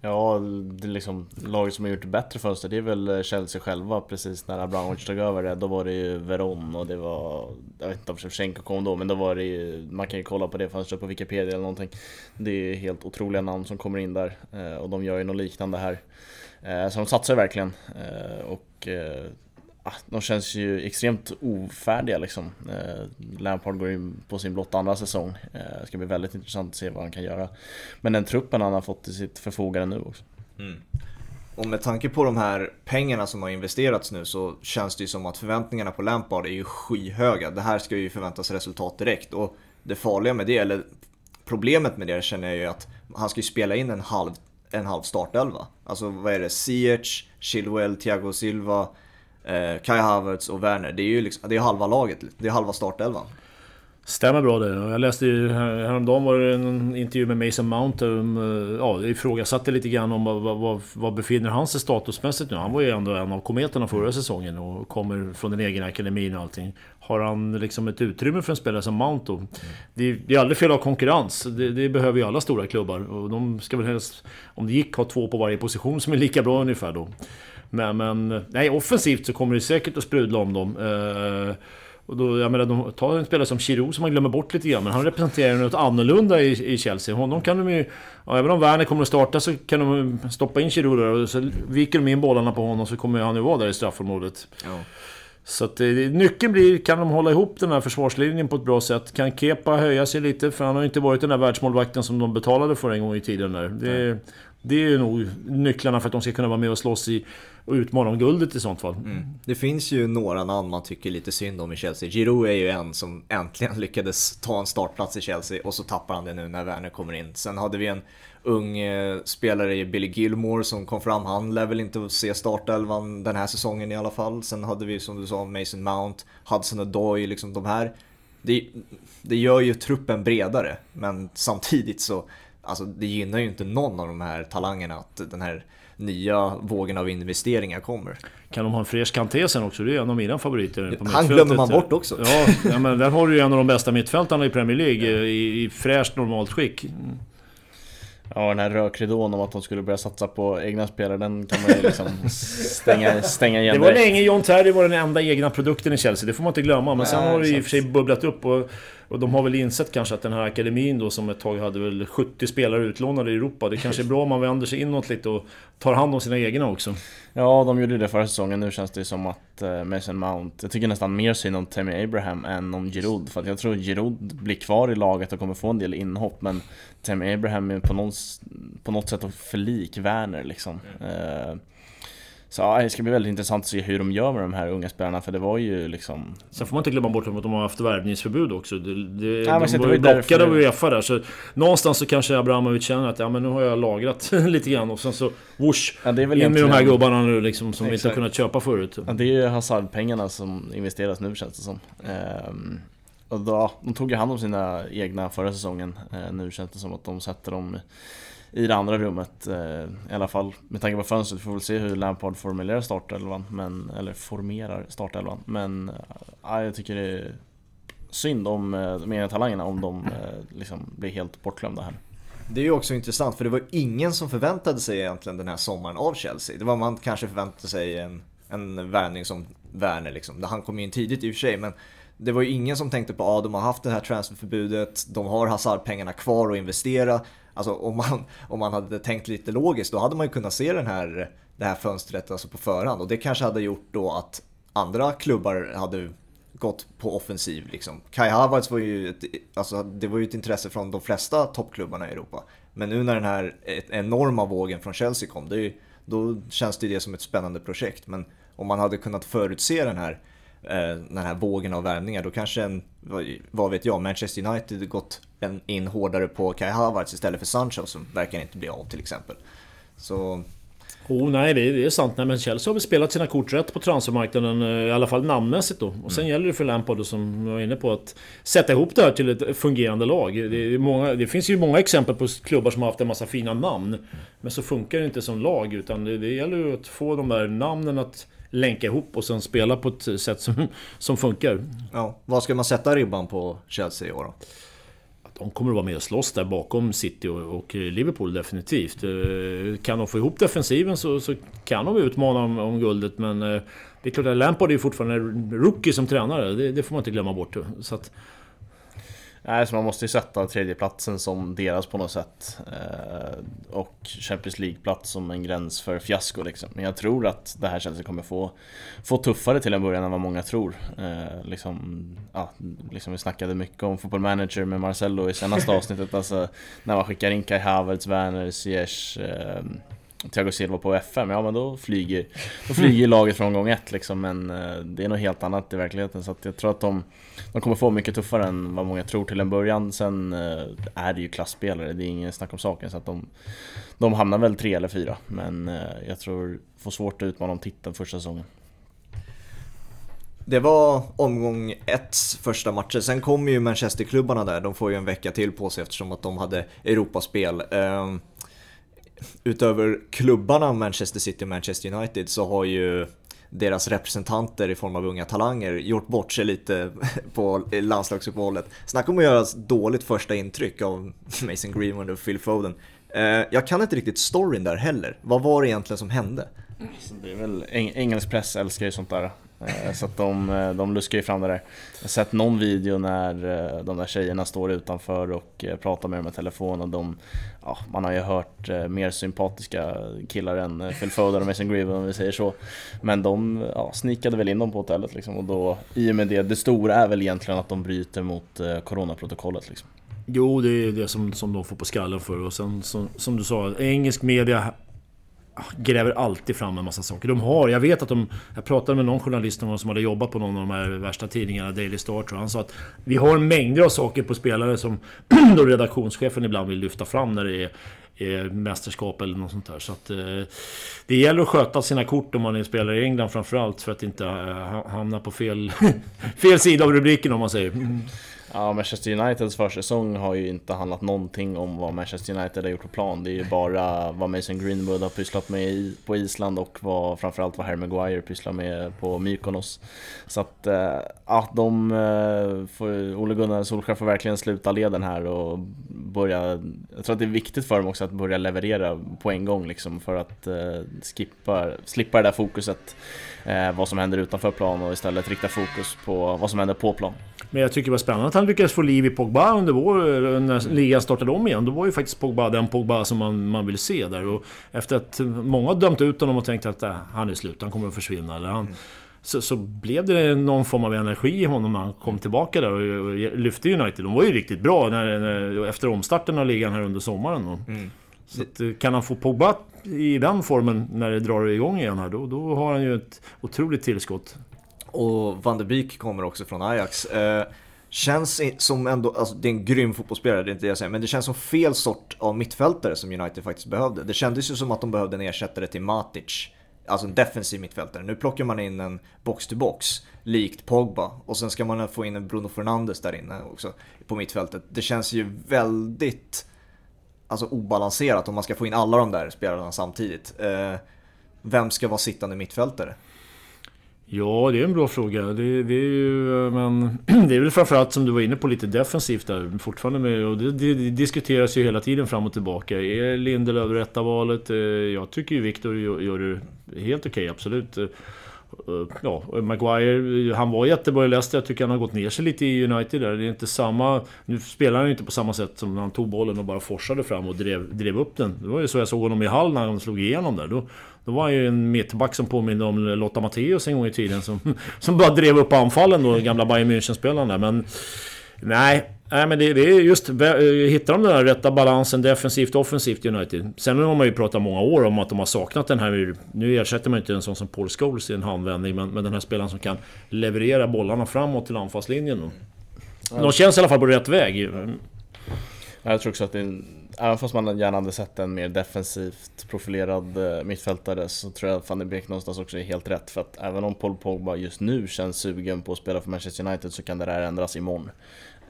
Ja, det liksom laget som har gjort bättre fönster, det är väl eh, Chelsea själva precis när Abramovic tog över det. Då var det ju Veron och det var... Jag vet inte om Shevchenko kom då, men då var det ju... Man kan ju kolla på det fönstret på Wikipedia eller någonting. Det är ju helt otroliga namn som kommer in där eh, och de gör ju något liknande här. Eh, så de satsar verkligen och Ah, de känns ju extremt ofärdiga liksom. Eh, Lampard går in på sin blotta andra säsong. Eh, det ska bli väldigt intressant att se vad han kan göra. Men den truppen han har fått till sitt förfogande nu också. Mm. Och med tanke på de här pengarna som har investerats nu så känns det ju som att förväntningarna på Lampard är ju skyhöga. Det här ska ju förväntas resultat direkt. Och det farliga med det, eller problemet med det känner jag ju att han ska ju spela in en halv, en halv startelva. Alltså vad är det? Ziyech, Chilwell, Thiago Silva, eh, Kai Havertz och Werner. Det är ju liksom, det är halva laget, det är halva startelvan. Stämmer bra det. Jag läste ju häromdagen var det en intervju med Mason Mount. Eh, ja, ifrågasatte lite grann om vad, vad, vad befinner han sig statusmässigt nu? Han var ju ändå en av kometerna förra säsongen och kommer från den egna akademin och allting. Har han liksom ett utrymme för en spelare som Mount då? Det, det är aldrig fel att ha konkurrens. Det, det, behöver ju alla stora klubbar. Och de ska väl helst, om det gick, ha två på varje position som är lika bra ungefär då. Men, men nej, offensivt så kommer det säkert att sprudla om dem. Uh, och då, jag menar, de tar en spelare som Giroud som man glömmer bort lite grann, men han representerar något annorlunda i, i Chelsea. Honom kan de ju... Ja, även om Werner kommer att starta så kan de stoppa in Giroud där och så viker de in bollarna på honom så kommer han ju vara där i straffområdet. Ja. Så att, eh, nyckeln blir, kan de hålla ihop den här försvarslinjen på ett bra sätt? Kan Kepa höja sig lite? För han har ju inte varit den där världsmålvakten som de betalade för en gång i tiden där. Det, det är nog nycklarna för att de ska kunna vara med och slåss i och utmana om guldet i sånt fall. Mm. Det finns ju några namn man tycker lite synd om i Chelsea. Giroud är ju en som äntligen lyckades ta en startplats i Chelsea och så tappar han det nu när Werner kommer in. Sen hade vi en ung eh, spelare i Billy Gilmore som kom fram. Han lär väl inte se startelvan den här säsongen i alla fall. Sen hade vi som du sa Mason Mount, Hudson Odoi, liksom de här. Det, det gör ju truppen bredare men samtidigt så Alltså det gynnar ju inte någon av de här talangerna att den här nya vågen av investeringar kommer. Kan de ha en fräsch Kanté sen också? Det är en av mina favoriter på Han glömmer man bort också. Ja, ja, men där har du ju en av de bästa mittfältarna i Premier League ja. i, i fräscht normalt skick. Ja, den här rökridån om att de skulle börja satsa på egna spelare, den kan man ju liksom stänga, stänga igen Det var länge John Terry var den enda egna produkten i Chelsea, det får man inte glömma. Men sen har det i och för sig bubblat upp och och de har väl insett kanske att den här akademin då som ett tag hade väl 70 spelare utlånade i Europa. Det kanske är bra om man vänder sig inåt lite och tar hand om sina egna också. Ja, de gjorde det förra säsongen. Nu känns det som att uh, Mason Mount... Jag tycker nästan mer synd om Tammy Abraham än om Giroud. För att jag tror Giroud blir kvar i laget och kommer få en del inhopp. Men Tammy Abraham är på, någon, på något sätt för lik Werner liksom. Uh, så ja, det ska bli väldigt intressant att se hur de gör med de här unga spelarna för det var ju liksom... Sen får man inte glömma bort att de har haft värvningsförbud också. Det, det, ja, de var ju blockade av Uefa där. Så någonstans så kanske Abramovic känner att ja, men nu har jag lagrat lite grann och sen så whoosh! Ja, det är väl in med de här gubbarna nu liksom som Exakt. vi inte har kunnat köpa förut. Ja, det är ju Hazard-pengarna som investeras nu känns det som. Ehm, och då, de tog ju hand om sina egna förra säsongen. Ehm, nu känns det som att de sätter dem i det andra rummet. Eh, I alla fall med tanke på fönstret. Vi får väl se hur Lampard formulerar startelvan. Men, eller formerar startelvan. Men eh, ja, jag tycker det är synd om eh, de egna talangerna om de liksom blir helt bortglömda här. Det är ju också intressant för det var ingen som förväntade sig egentligen den här sommaren av Chelsea. Det var man kanske förväntade sig en, en värvning som Werner liksom. Han kom in tidigt i och för sig men det var ju ingen som tänkte på att ah, de har haft det här transferförbudet, de har Hazard-pengarna kvar att investera. Alltså om man, om man hade tänkt lite logiskt då hade man ju kunnat se den här, det här fönstret alltså på förhand och det kanske hade gjort då att andra klubbar hade gått på offensiv liksom. Kai Havertz var ju ett, alltså det var ju ett intresse från de flesta toppklubbarna i Europa. Men nu när den här enorma vågen från Chelsea kom, det, då känns det det som ett spännande projekt. Men om man hade kunnat förutse den här den här vågen av värvningar, då kanske en, vad vet jag, Manchester United gått in hårdare på Kai Havertz istället för Sancho som verkar inte bli av till exempel. Så... Oh, nej, det är, det är sant. Nej, men Chelsea har väl spelat sina kort rätt på transfermarknaden, eh, i alla fall namnmässigt då. Och sen mm. gäller det för Lampard, som jag var inne på, att sätta ihop det här till ett fungerande lag. Det, många, det, finns ju många exempel på klubbar som har haft en massa fina namn. Men så funkar det inte som lag, utan det, det gäller ju att få de där namnen att länka ihop och sen spela på ett sätt som, som funkar. Ja, vad ska man sätta ribban på Chelsea i år då? De kommer att vara med och slåss där bakom City och, Liverpool definitivt. Eh, kan de få ihop defensiven så, så kan de utmana om, om guldet men eh, det är klart att Lampard är fortfarande rookie som tränare, det, det får man inte glömma bort. Så att, Nej, så man måste ju sätta tredjeplatsen som deras på något sätt. Eh, och Champions League-plats som en gräns för fiasko liksom. Men jag tror att det här Chelsea kommer få, få tuffare till en början än vad många tror. Eh, liksom, ja, liksom vi snackade mycket om Football Manager med Marcello i senaste avsnittet. Alltså, när man skickar in Kai Havertz, Werner, Ziyech eh, Thiago Silva på FM, ja men då flyger, då flyger laget från gång ett liksom Men eh, det är något helt annat i verkligheten så jag tror att de, de kommer få mycket tuffare än vad många tror till en början Sen eh, är det ju klassspelare, det är ingen snack om saken så att de, de hamnar väl tre eller fyra Men eh, jag tror får svårt att utmana om titeln första säsongen Det var omgång ett första matcher. Sen kommer ju Manchesterklubbarna där. De får ju en vecka till på sig eftersom att de hade Europaspel. Utöver klubbarna Manchester City och Manchester United så har ju deras representanter i form av unga talanger gjort bort sig lite på landslagsuppehållet. Snacka om att göra ett dåligt första intryck av Mason Greenwood och Phil Foden. Eh, jag kan inte riktigt storyn där heller. Vad var det egentligen som hände? Det är väl, engelsk press älskar ju sånt där. Eh, så att de, eh, de luskar ju fram det där. Jag har sett någon video när eh, de där tjejerna står utanför och pratar med dem i telefon och de, ja, man har ju hört mer sympatiska killar än Phil Foden och Mason Greenwood om vi säger så. Men de ja, snikade väl in dem på hotellet liksom och då, i och med det, det stora är väl egentligen att de bryter mot coronaprotokollet liksom. Jo, det är det som, som de får på skallen för och sen som, som du sa, engelsk media gräver alltid fram en massa saker. De har, jag vet att de... Jag pratade med någon journalist någon som hade jobbat på någon av de här värsta tidningarna, Daily Star tror jag. Han sa att vi har mängder av saker på spelare som då redaktionschefen ibland vill lyfta fram när det är mästerskap eller något sånt där. Så att, eh, det gäller att sköta sina kort om man är spelare i England framförallt för att inte eh, hamna på fel, fel sida av rubriken om man säger. Mm. Ja, Manchester Uniteds försäsong har ju inte handlat någonting om vad Manchester United har gjort på plan. Det är ju bara vad Mason Greenwood har pysslat med på Island och vad, framförallt vad Harry Maguire pysslar med på Mykonos. Så att, eh, ja, de eh, får, Ole Gunnar Solskjaer får verkligen sluta leden här och börja... Jag tror att det är viktigt för dem också att börja leverera på en gång liksom för att eh, skippa, slippa det där fokuset vad som händer utanför plan och istället rikta fokus på vad som händer på plan. Men jag tycker det var spännande att han lyckades få liv i Pogba under vår, när ligan startade om igen. Då var ju faktiskt Pogba den Pogba som man, man vill se där. Och efter att många dömt ut honom och tänkt att äh, han är slut, han kommer att försvinna. Eller han, mm. så, så, blev det någon form av energi i honom när han kom tillbaka där och, och lyfte United. De var ju riktigt bra när, när, efter omstarten av ligan här under sommaren. Mm. Så att, kan han få Pogba i den formen när det drar igång igen här, då, då har han ju ett otroligt tillskott. Och Van de Beek kommer också från Ajax. Eh, känns som ändå, alltså det är en grym fotbollsspelare, det är inte det jag säger, men det känns som fel sort av mittfältare som United faktiskt behövde. Det kändes ju som att de behövde en ersättare till Matic. Alltså en defensiv mittfältare. Nu plockar man in en box-to-box, likt Pogba. Och sen ska man få in en Bruno Fernandes där inne också, på mittfältet. Det känns ju väldigt alltså, obalanserat om man ska få in alla de där spelarna samtidigt. Eh, vem ska vara sittande mittfältare? Ja, det är en bra fråga. Det, det, är ju, men, det är väl framförallt som du var inne på lite defensivt där fortfarande med. Och det, det, det diskuteras ju hela tiden fram och tillbaka. Är Lindelöf rätta valet? Eh, jag tycker ju Viktor gör det helt okej, okay, absolut. Eh, ja, Maguire, eh, han var jättebra i Leicester. Jag tycker han har gått ner sig lite i United där. Det är inte samma... Nu spelar han ju inte på samma sätt som när han tog bollen och bara forsade fram och drev, drev upp den. Det var ju så jag såg honom i Hall när han slog igenom där. Då, då var han ju en mittback som påminner om Lotta Matteus en gång i tiden. Som, som bara drev upp anfallen då, gamla Bayern München-spelaren där. Men... Nej, Nej men det, det, är just... Hittar de den där rätta balansen defensivt och offensivt i United? Sen har man ju pratat många år om att de har saknat den här... Nu ersätter man inte en sån som Paul Scholes i en handvändning, men, men den här spelaren som kan leverera bollarna framåt till anfallslinjen. De känns i alla fall på rätt väg. Jag tror också att det även fast man gärna hade sett en mer defensivt profilerad eh, mittfältare så tror jag att de Beek någonstans också är helt rätt. För att även om Paul Pogba just nu känns sugen på att spela för Manchester United så kan det där ändras imorgon.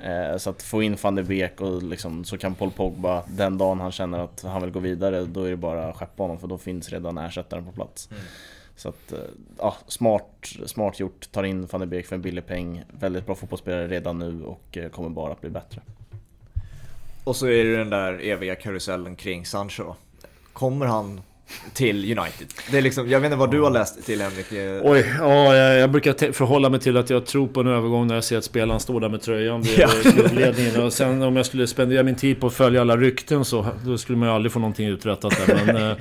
Eh, så att få in van de Beek och liksom, så kan Paul Pogba, den dagen han känner att han vill gå vidare, då är det bara att skeppa honom för då finns redan ersättaren på plats. Mm. Så att, eh, ja, smart, smart gjort. Tar in van de Beek för en billig peng. Väldigt bra fotbollsspelare redan nu och eh, kommer bara att bli bättre. Och så är det den där eviga karusellen kring Sancho. Kommer han till United. Det är liksom, jag vet inte vad du har läst till Henrik? Oj, ja, jag, brukar förhålla mig till att jag tror på en övergång när jag ser att spelaren står där med tröjan vid ja. klubbledningen. Och sen om jag skulle spendera min tid på att följa alla rykten så då skulle man ju aldrig få någonting uträttat där. Men, eh,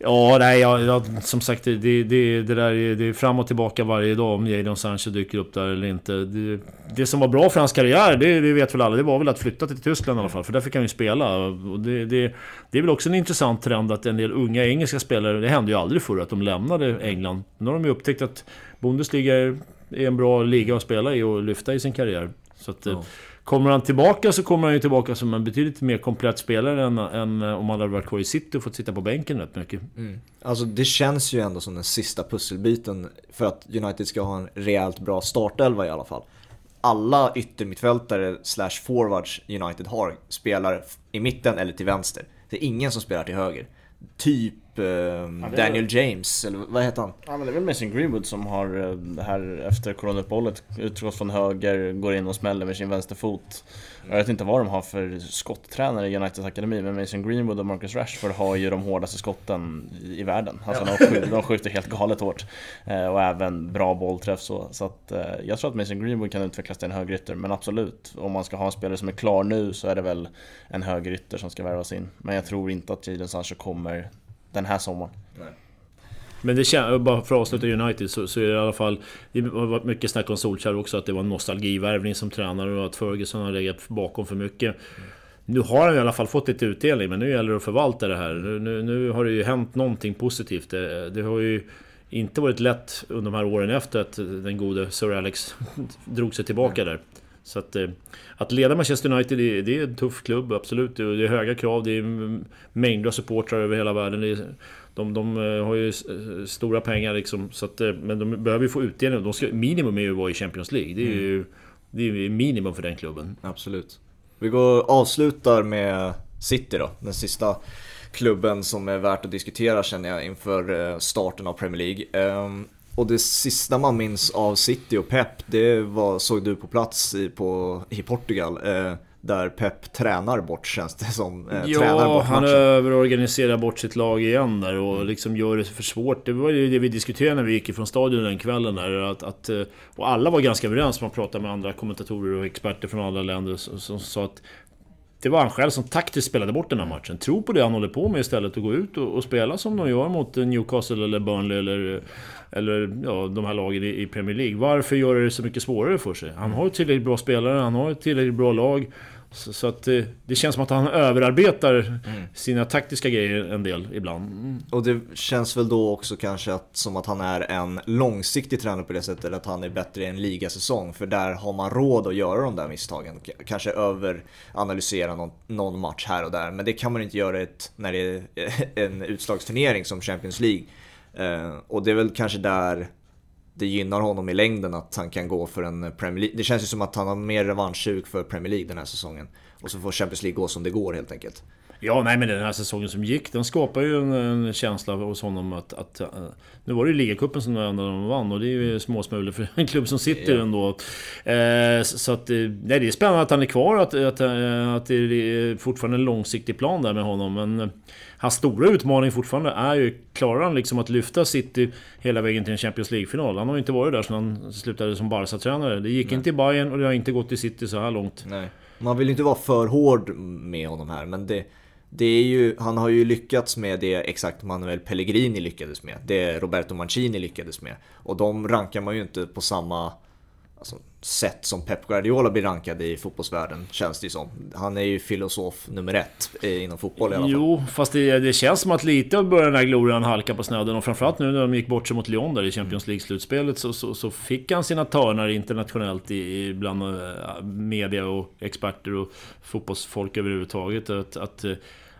Ja, nej, ja, ja, som sagt det, det, det, där är, det är fram och tillbaka varje dag om Jadon Sancho dyker upp där eller inte. Det, det som var bra för hans karriär, det, det, vet väl alla, det var väl att flytta till Tyskland i alla fall. För där fick han ju spela. Och det, det, det är väl också en intressant trend att en del unga engelska spelare, det hände ju aldrig förr att de lämnade England. Nu har de ju upptäckt att Bundesliga är en bra liga att spela i och lyfta i sin karriär. Så att, ja Kommer han tillbaka så kommer han ju tillbaka som en betydligt mer komplett spelare än, än om han hade varit kvar i City och fått sitta på bänken rätt mycket. Mm. Alltså det känns ju ändå som den sista pusselbiten för att United ska ha en rejält bra startelva i alla fall. Alla yttermittfältare slash forwards United har spelar i mitten eller till vänster. Det är ingen som spelar till höger. Typ eh, Daniel James, eller vad heter han? Ja men det är väl Mason Greenwood som har eh, här efter coronauppehållet utgått från höger, går in och smäller med sin vänsterfot. Jag vet inte vad de har för skotttränare i Uniteds akademi men Mason Greenwood och Marcus Rashford har ju de hårdaste skotten i världen. Alltså ja. de, skjuter, de skjuter helt galet hårt. Eh, och även bra bollträff så. Så att, eh, jag tror att Mason Greenwood kan utvecklas till en högerytter men absolut, om man ska ha en spelare som är klar nu så är det väl en högerytter som ska värvas in. Men jag tror inte att Jadon Sancho kommer den här sommaren. Men det känns, bara för att avsluta United så, så är det i alla fall... Det har varit mycket snack om Solskjaer också, att det var en nostalgivärvning som tränare och att Ferguson har legat bakom för mycket. Nu har han i alla fall fått lite utdelning, men nu gäller det att förvalta det här. Nu, nu, nu har det ju hänt någonting positivt. Det, det, har ju inte varit lätt under de här åren efter att den gode Sir Alex drog sig tillbaka där. Så att, eh, att leda Manchester United, det, det är en tuff klubb, absolut. Det är höga krav, det är mängder av supportrar över hela världen. Är, de, de, eh, har ju eh, stora pengar liksom, så att, men de behöver ju få utdelning. De ska, minimum är ju att vara i Champions League. Det är ju mm. det är minimum för den klubben. Absolut. Vi går avslutar med City då, den sista klubben som är värt att diskutera känner jag inför starten av Premier League. Och det sista man minns av City och Pep, det var, såg du på plats i, på, i Portugal. Eh, där Pep tränar bort känns det som. Eh, ja, han överorganiserar bort sitt lag igen där och liksom gör det för svårt. Det var ju det vi diskuterade när vi gick ifrån stadion den kvällen där. Att, att, eh, och alla var ganska överens, man pratade med andra kommentatorer och experter från andra länder som sa att det var han själv som taktiskt spelade bort den här matchen. Tro på det han håller på med istället och gå ut och, och spela som de gör mot Newcastle eller Burnley eller, eller ja, de här lagen i, i, Premier League. Varför gör det så mycket svårare för sig? Han har ju tillräckligt bra spelare, han har ett tillräckligt bra lag. Så, så att det, det, känns som att han överarbetar mm. sina taktiska grejer en del ibland. Mm. Och det känns väl då också kanske att, som att han är en långsiktig tränare på det sättet att han är bättre i en ligasäsong. För där har man råd att göra de där misstagen. Kanske överanalysera någon, någon match här och där. Men det kan man inte göra ett, när det är en utslagsturnering som Champions League. Eh, och det är väl kanske där det gynnar honom i längden att han kan gå för en Premier League. Det känns ju som att han har mer revanschsug för Premier League den här säsongen. Och så får Champions League gå som det går helt enkelt. Ja, nej men den här säsongen som gick, den skapar ju en, en känsla hos honom att... att uh, nu var det ju ligacupen som de vann och det är ju småsmulor för en klubb som sitter ja. ändå. Uh, så att... Nej, det är spännande att han är kvar, att, att, att det är fortfarande en långsiktig plan där med honom. Men hans stora utmaning fortfarande är ju, klarar han liksom att lyfta City hela vägen till en Champions League-final? Han har ju inte varit där sedan han slutade som Barca-tränare. Det gick Nej. inte i Bayern och det har inte gått i City så här långt. Nej. Man vill ju inte vara för hård med honom här, men det... Det är ju, han har ju lyckats med det exakt Manuel Pellegrini lyckades med. Det Roberto Mancini lyckades med. Och de rankar man ju inte på samma alltså, sätt som Pep Guardiola blir rankad i fotbollsvärlden, känns det ju som. Han är ju filosof nummer ett inom fotboll i alla fall. Jo, fast det, det känns som att lite börjar den här glorian halka på snöden. Och framförallt nu när de gick bort sig mot Lyon där i Champions League-slutspelet så, så, så, fick han sina törnar internationellt i, bland uh, media och experter och fotbollsfolk överhuvudtaget. Att, att uh,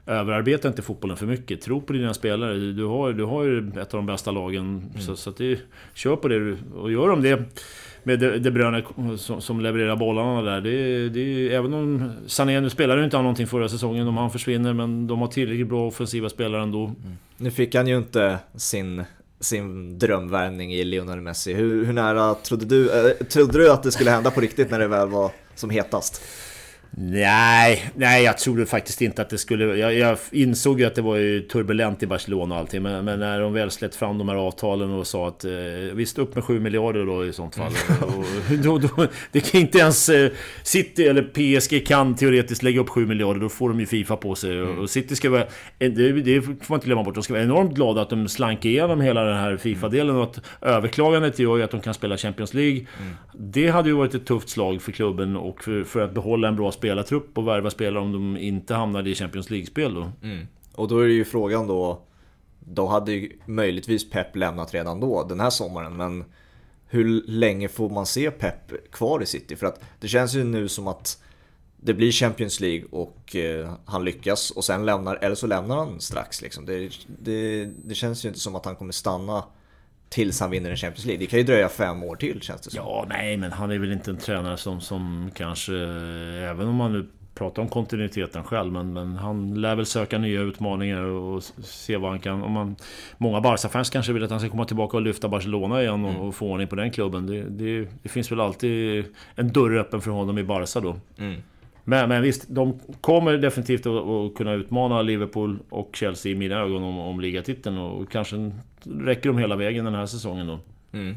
överarbeta inte fotbollen för mycket. Tro på dina spelare. Du har, du har ju ett av de bästa lagen. Mm. Så, så att det, kör på det och gör de det med De, de Bruyne som, som levererar bollarna där. Det, det, även om Sané, nu spelade inte han någonting förra säsongen om han försvinner, men de har tillräckligt bra offensiva spelare ändå. Mm. Nu fick han ju inte sin sin drömvärvning i Lionel Messi. Hur, hur nära trodde du, äh, trodde du att det skulle hända på riktigt när det väl var som hetast? Nej, nej jag trodde faktiskt inte att det skulle... Jag, jag insåg ju att det var ju turbulent i Barcelona och allting. Men, men, när de väl släppte fram de här avtalen och sa att... Eh, visst, upp med 7 miljarder då i sånt fall. Mm. och, då, då, det kan inte ens... Eh, City eller PSG kan teoretiskt lägga upp 7 miljarder. Då får de ju Fifa på sig. Mm. Och City ska vara... Det, det får man inte glömma bort. De ska vara enormt glada att de slank igenom hela den här Fifa-delen. Och att överklagandet gör ju att de kan spela Champions League. Mm. Det hade ju varit ett tufft slag för klubben och för, för att behålla en bra spelartrupp och värva spelare om de inte hamnade i Champions League-spel då. Mm. Och då är det ju frågan då, då hade ju möjligtvis Pep lämnat redan då, den här sommaren, men hur länge får man se Pep kvar i City? För att det känns ju nu som att det blir Champions League och eh, han lyckas och sen lämnar, eller så lämnar han strax liksom. Det, det, det känns ju inte som att han kommer stanna tills han vinner en Champions League. Det kan ju dröja fem år till känns det som. Ja, nej, men han är väl inte en tränare som, som kanske... Även om man nu pratar om kontinuiteten själv, men, men han lär väl söka nya utmaningar och se vad han kan... Om man, många Barca-fans kanske vill att han ska komma tillbaka och lyfta Barcelona igen och, mm. och få ordning på den klubben. Det, det, det, finns väl alltid en dörr öppen för honom i Barca då. Mm. Men, men visst, de kommer definitivt att, att, kunna utmana Liverpool och Chelsea i mina ögon om, om ligatiteln och kanske räcker de hela vägen den här säsongen då. Mm.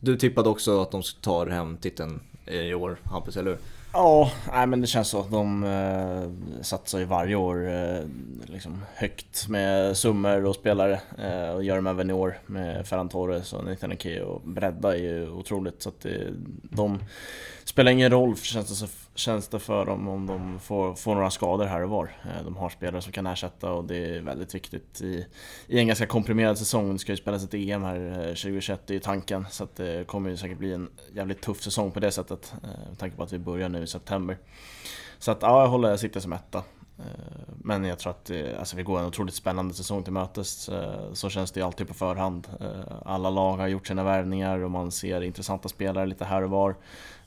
Du tippade också att de tar hem titeln i år, Hampus, eller hur? Ja, nej, men det känns så. De eh, satsar ju varje år eh, liksom högt med summor och spelare eh, och gör de även i år med Ferran Torres och Nathan Ake och bredda är ju otroligt. Så att det, de spelar ingen roll känns det, känns det för dem om de får, får några skador här och var. Eh, de har spelare som kan ersätta och det är väldigt viktigt i, i en ganska komprimerad säsong. Det ska ju spelas ett EM här eh, 2021, det är tanken. Så att det kommer ju säkert bli en jävligt tuff säsong på det sättet. Eh, med tanke på att vi börjar nu i september. Så att ja, jag håller sikte som etta. Men jag tror att alltså, vi går en otroligt spännande säsong till mötes. Så känns det ju alltid på förhand. Alla lag har gjort sina värvningar och man ser intressanta spelare lite här och var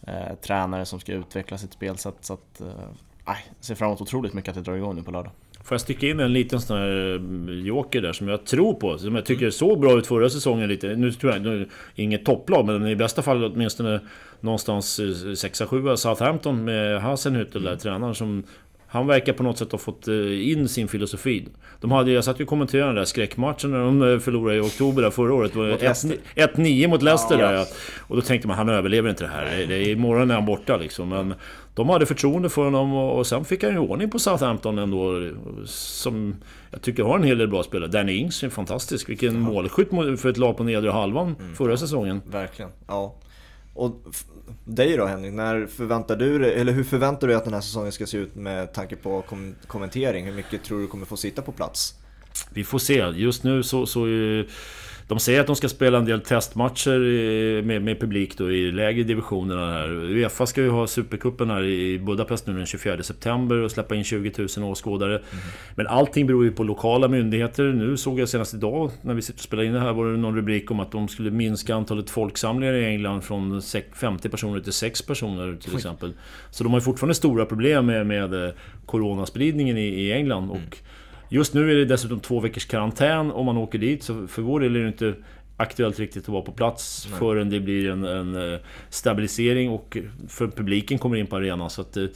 eh, tränare som ska utveckla sitt spelsätt. Så att, eh, ser fram emot otroligt mycket att det drar igång nu på lördag. Får jag sticka in en liten sån här eh, joker där som jag tror på, som jag tycker såg bra ut förra säsongen lite. Nu tror jag nu, inget topplag, men i bästa fall åtminstone någonstans 6-7 Southampton med Hasenhüttl där, mm. tränaren som han verkar på något sätt ha fått eh, in sin filosofi. De hade, jag satt ju och kommenterade den där skräckmatchen när de eh, förlorade i oktober där förra året. 1-9 mot Leicester ja, där. Ja. Och då tänkte man, han överlever inte det här. Det är, imorgon är han borta liksom. Men de hade förtroende för honom och, sen fick han ju ordning på Southampton ändå. Som jag tycker har en hel del bra spelare. Danny Ings är fantastisk. Vilken ja. målskytt för ett lag på nedre halvan mm. förra säsongen. Verkligen. Ja. Och dig då Henrik, när förväntar du eller hur förväntar du dig att den här säsongen ska se ut med tanke på kom kommentering? Hur mycket tror du kommer få sitta på plats? Vi får se. Just nu så, så är de säger att de ska spela en del testmatcher med, med publik då i lägre divisionerna här. Uefa ska ju ha Supercupen här i Budapest nu den 24 september och släppa in 20 000 åskådare. Mm. Men allting beror ju på lokala myndigheter. Nu såg jag senast idag när vi sitter och spelar in det här var det någon rubrik om att de skulle minska antalet folksamlingar i England från 50 personer till 6 personer till exempel. Så de har ju fortfarande stora problem med, med eh, coronaspridningen i, i England. Mm. Just nu är det dessutom två veckors karantän om man åker dit, så för vår del är det inte aktuellt riktigt att vara på plats Nej. förrän det blir en, en, eh, stabilisering och för publiken kommer in på arenan. Så att, det eh,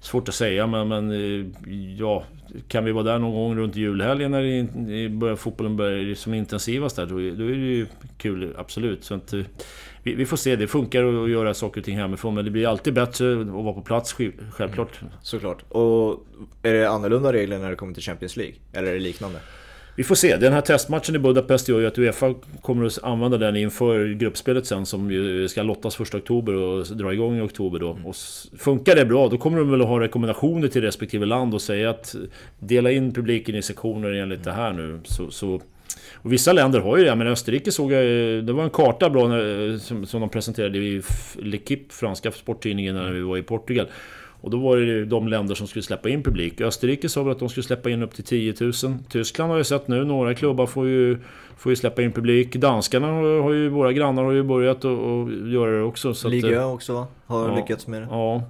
svårt att säga men, men eh, ja, kan vi vara där någon gång runt julhelgen när börjar, fotbollen börjar som intensivast där, då, då är det ju kul, absolut. Så att, vi, vi, får se, det funkar att göra saker och ting hemifrån men det blir alltid bättre att vara på plats, självklart. Mm, såklart. Och är det annorlunda regler när det kommer till Champions League? Eller är det liknande? Vi får se. Den här testmatchen i Budapest gör ju att Uefa kommer att använda den inför gruppspelet sen som ju ska lottas första oktober och dra igång i oktober då. Och funkar det bra, då kommer de väl att ha rekommendationer till respektive land och säga att dela in publiken i sektioner enligt det här nu. Så, så och vissa länder har ju det, men Österrike såg jag... Det var en karta bra som, som de presenterade i L'Equipe, franska sporttidningen, när vi var i Portugal. Och då var det de länder som skulle släppa in publik. Österrike sa väl att de skulle släppa in upp till 10 000. Tyskland har ju sett nu, några klubbar får ju, får ju släppa in publik. Danskarna har ju, våra grannar har ju börjat att göra det också. Så Liga också har ja, lyckats med det. Ja.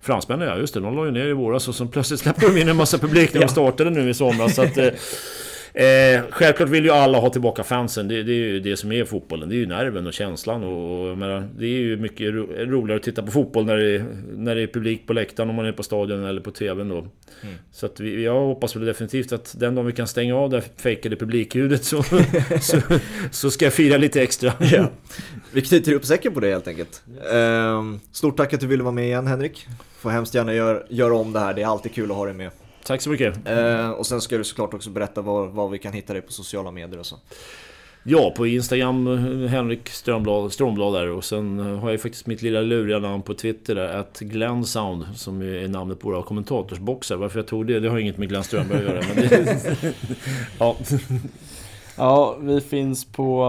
Fransmännen, ja just det, de la ju ner i våras och så plötsligt släppte de in en massa publik när de startade nu i somras. Så att, eh, självklart vill ju alla ha tillbaka fansen. Det, det, är ju det som är fotbollen. Det är ju nerven och känslan. Och, och menar, det är ju mycket ro, roligare att titta på fotboll när det, när det är publik på läktaren om man är på stadion eller på TVn då. Mm. Så att vi, jag hoppas väl definitivt att den dagen vi kan stänga av det fejkade publikljudet så, så, så, ska jag fira lite extra. Ja. Vi knyter upp säcken på det helt enkelt. Eh, stort tack att du ville vara med igen Henrik. Får hemskt gärna göra gör om det här. Det är alltid kul att ha dig med. Tack så mycket. Eh, och sen ska du såklart också berätta var, var vi kan hitta dig på sociala medier och så. Ja, på Instagram Henrik Strömblad, Strömblad där och sen har jag faktiskt mitt lilla luriga namn på Twitter där, att Glenn Sound som är namnet på våra kommentatorsboxar. Varför jag tog det, det har inget med Glenn Strömberg att göra. Men det, ja. Ja, vi finns på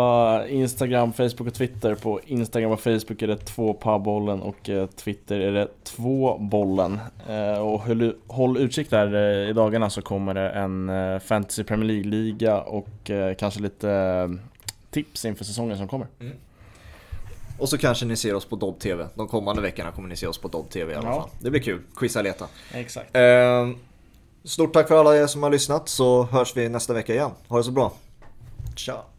eh, Instagram, Facebook och Twitter. På Instagram och Facebook är det två bollen och eh, Twitter är det två bollen. Eh, och håll, utkik där, i dagarna så kommer det en Fantasy Premier League-liga och kanske lite tips inför säsongen som kommer. Mm. Och så kanske ni ser oss på Dobb TV. De kommande veckorna kommer ni se oss på Dobb TV i alla ja. fall. Det blir kul. Quizza leta. Exakt. Eh, stort tack för alla er som har lyssnat så hörs vi nästa vecka igen. Ha det så bra. shot.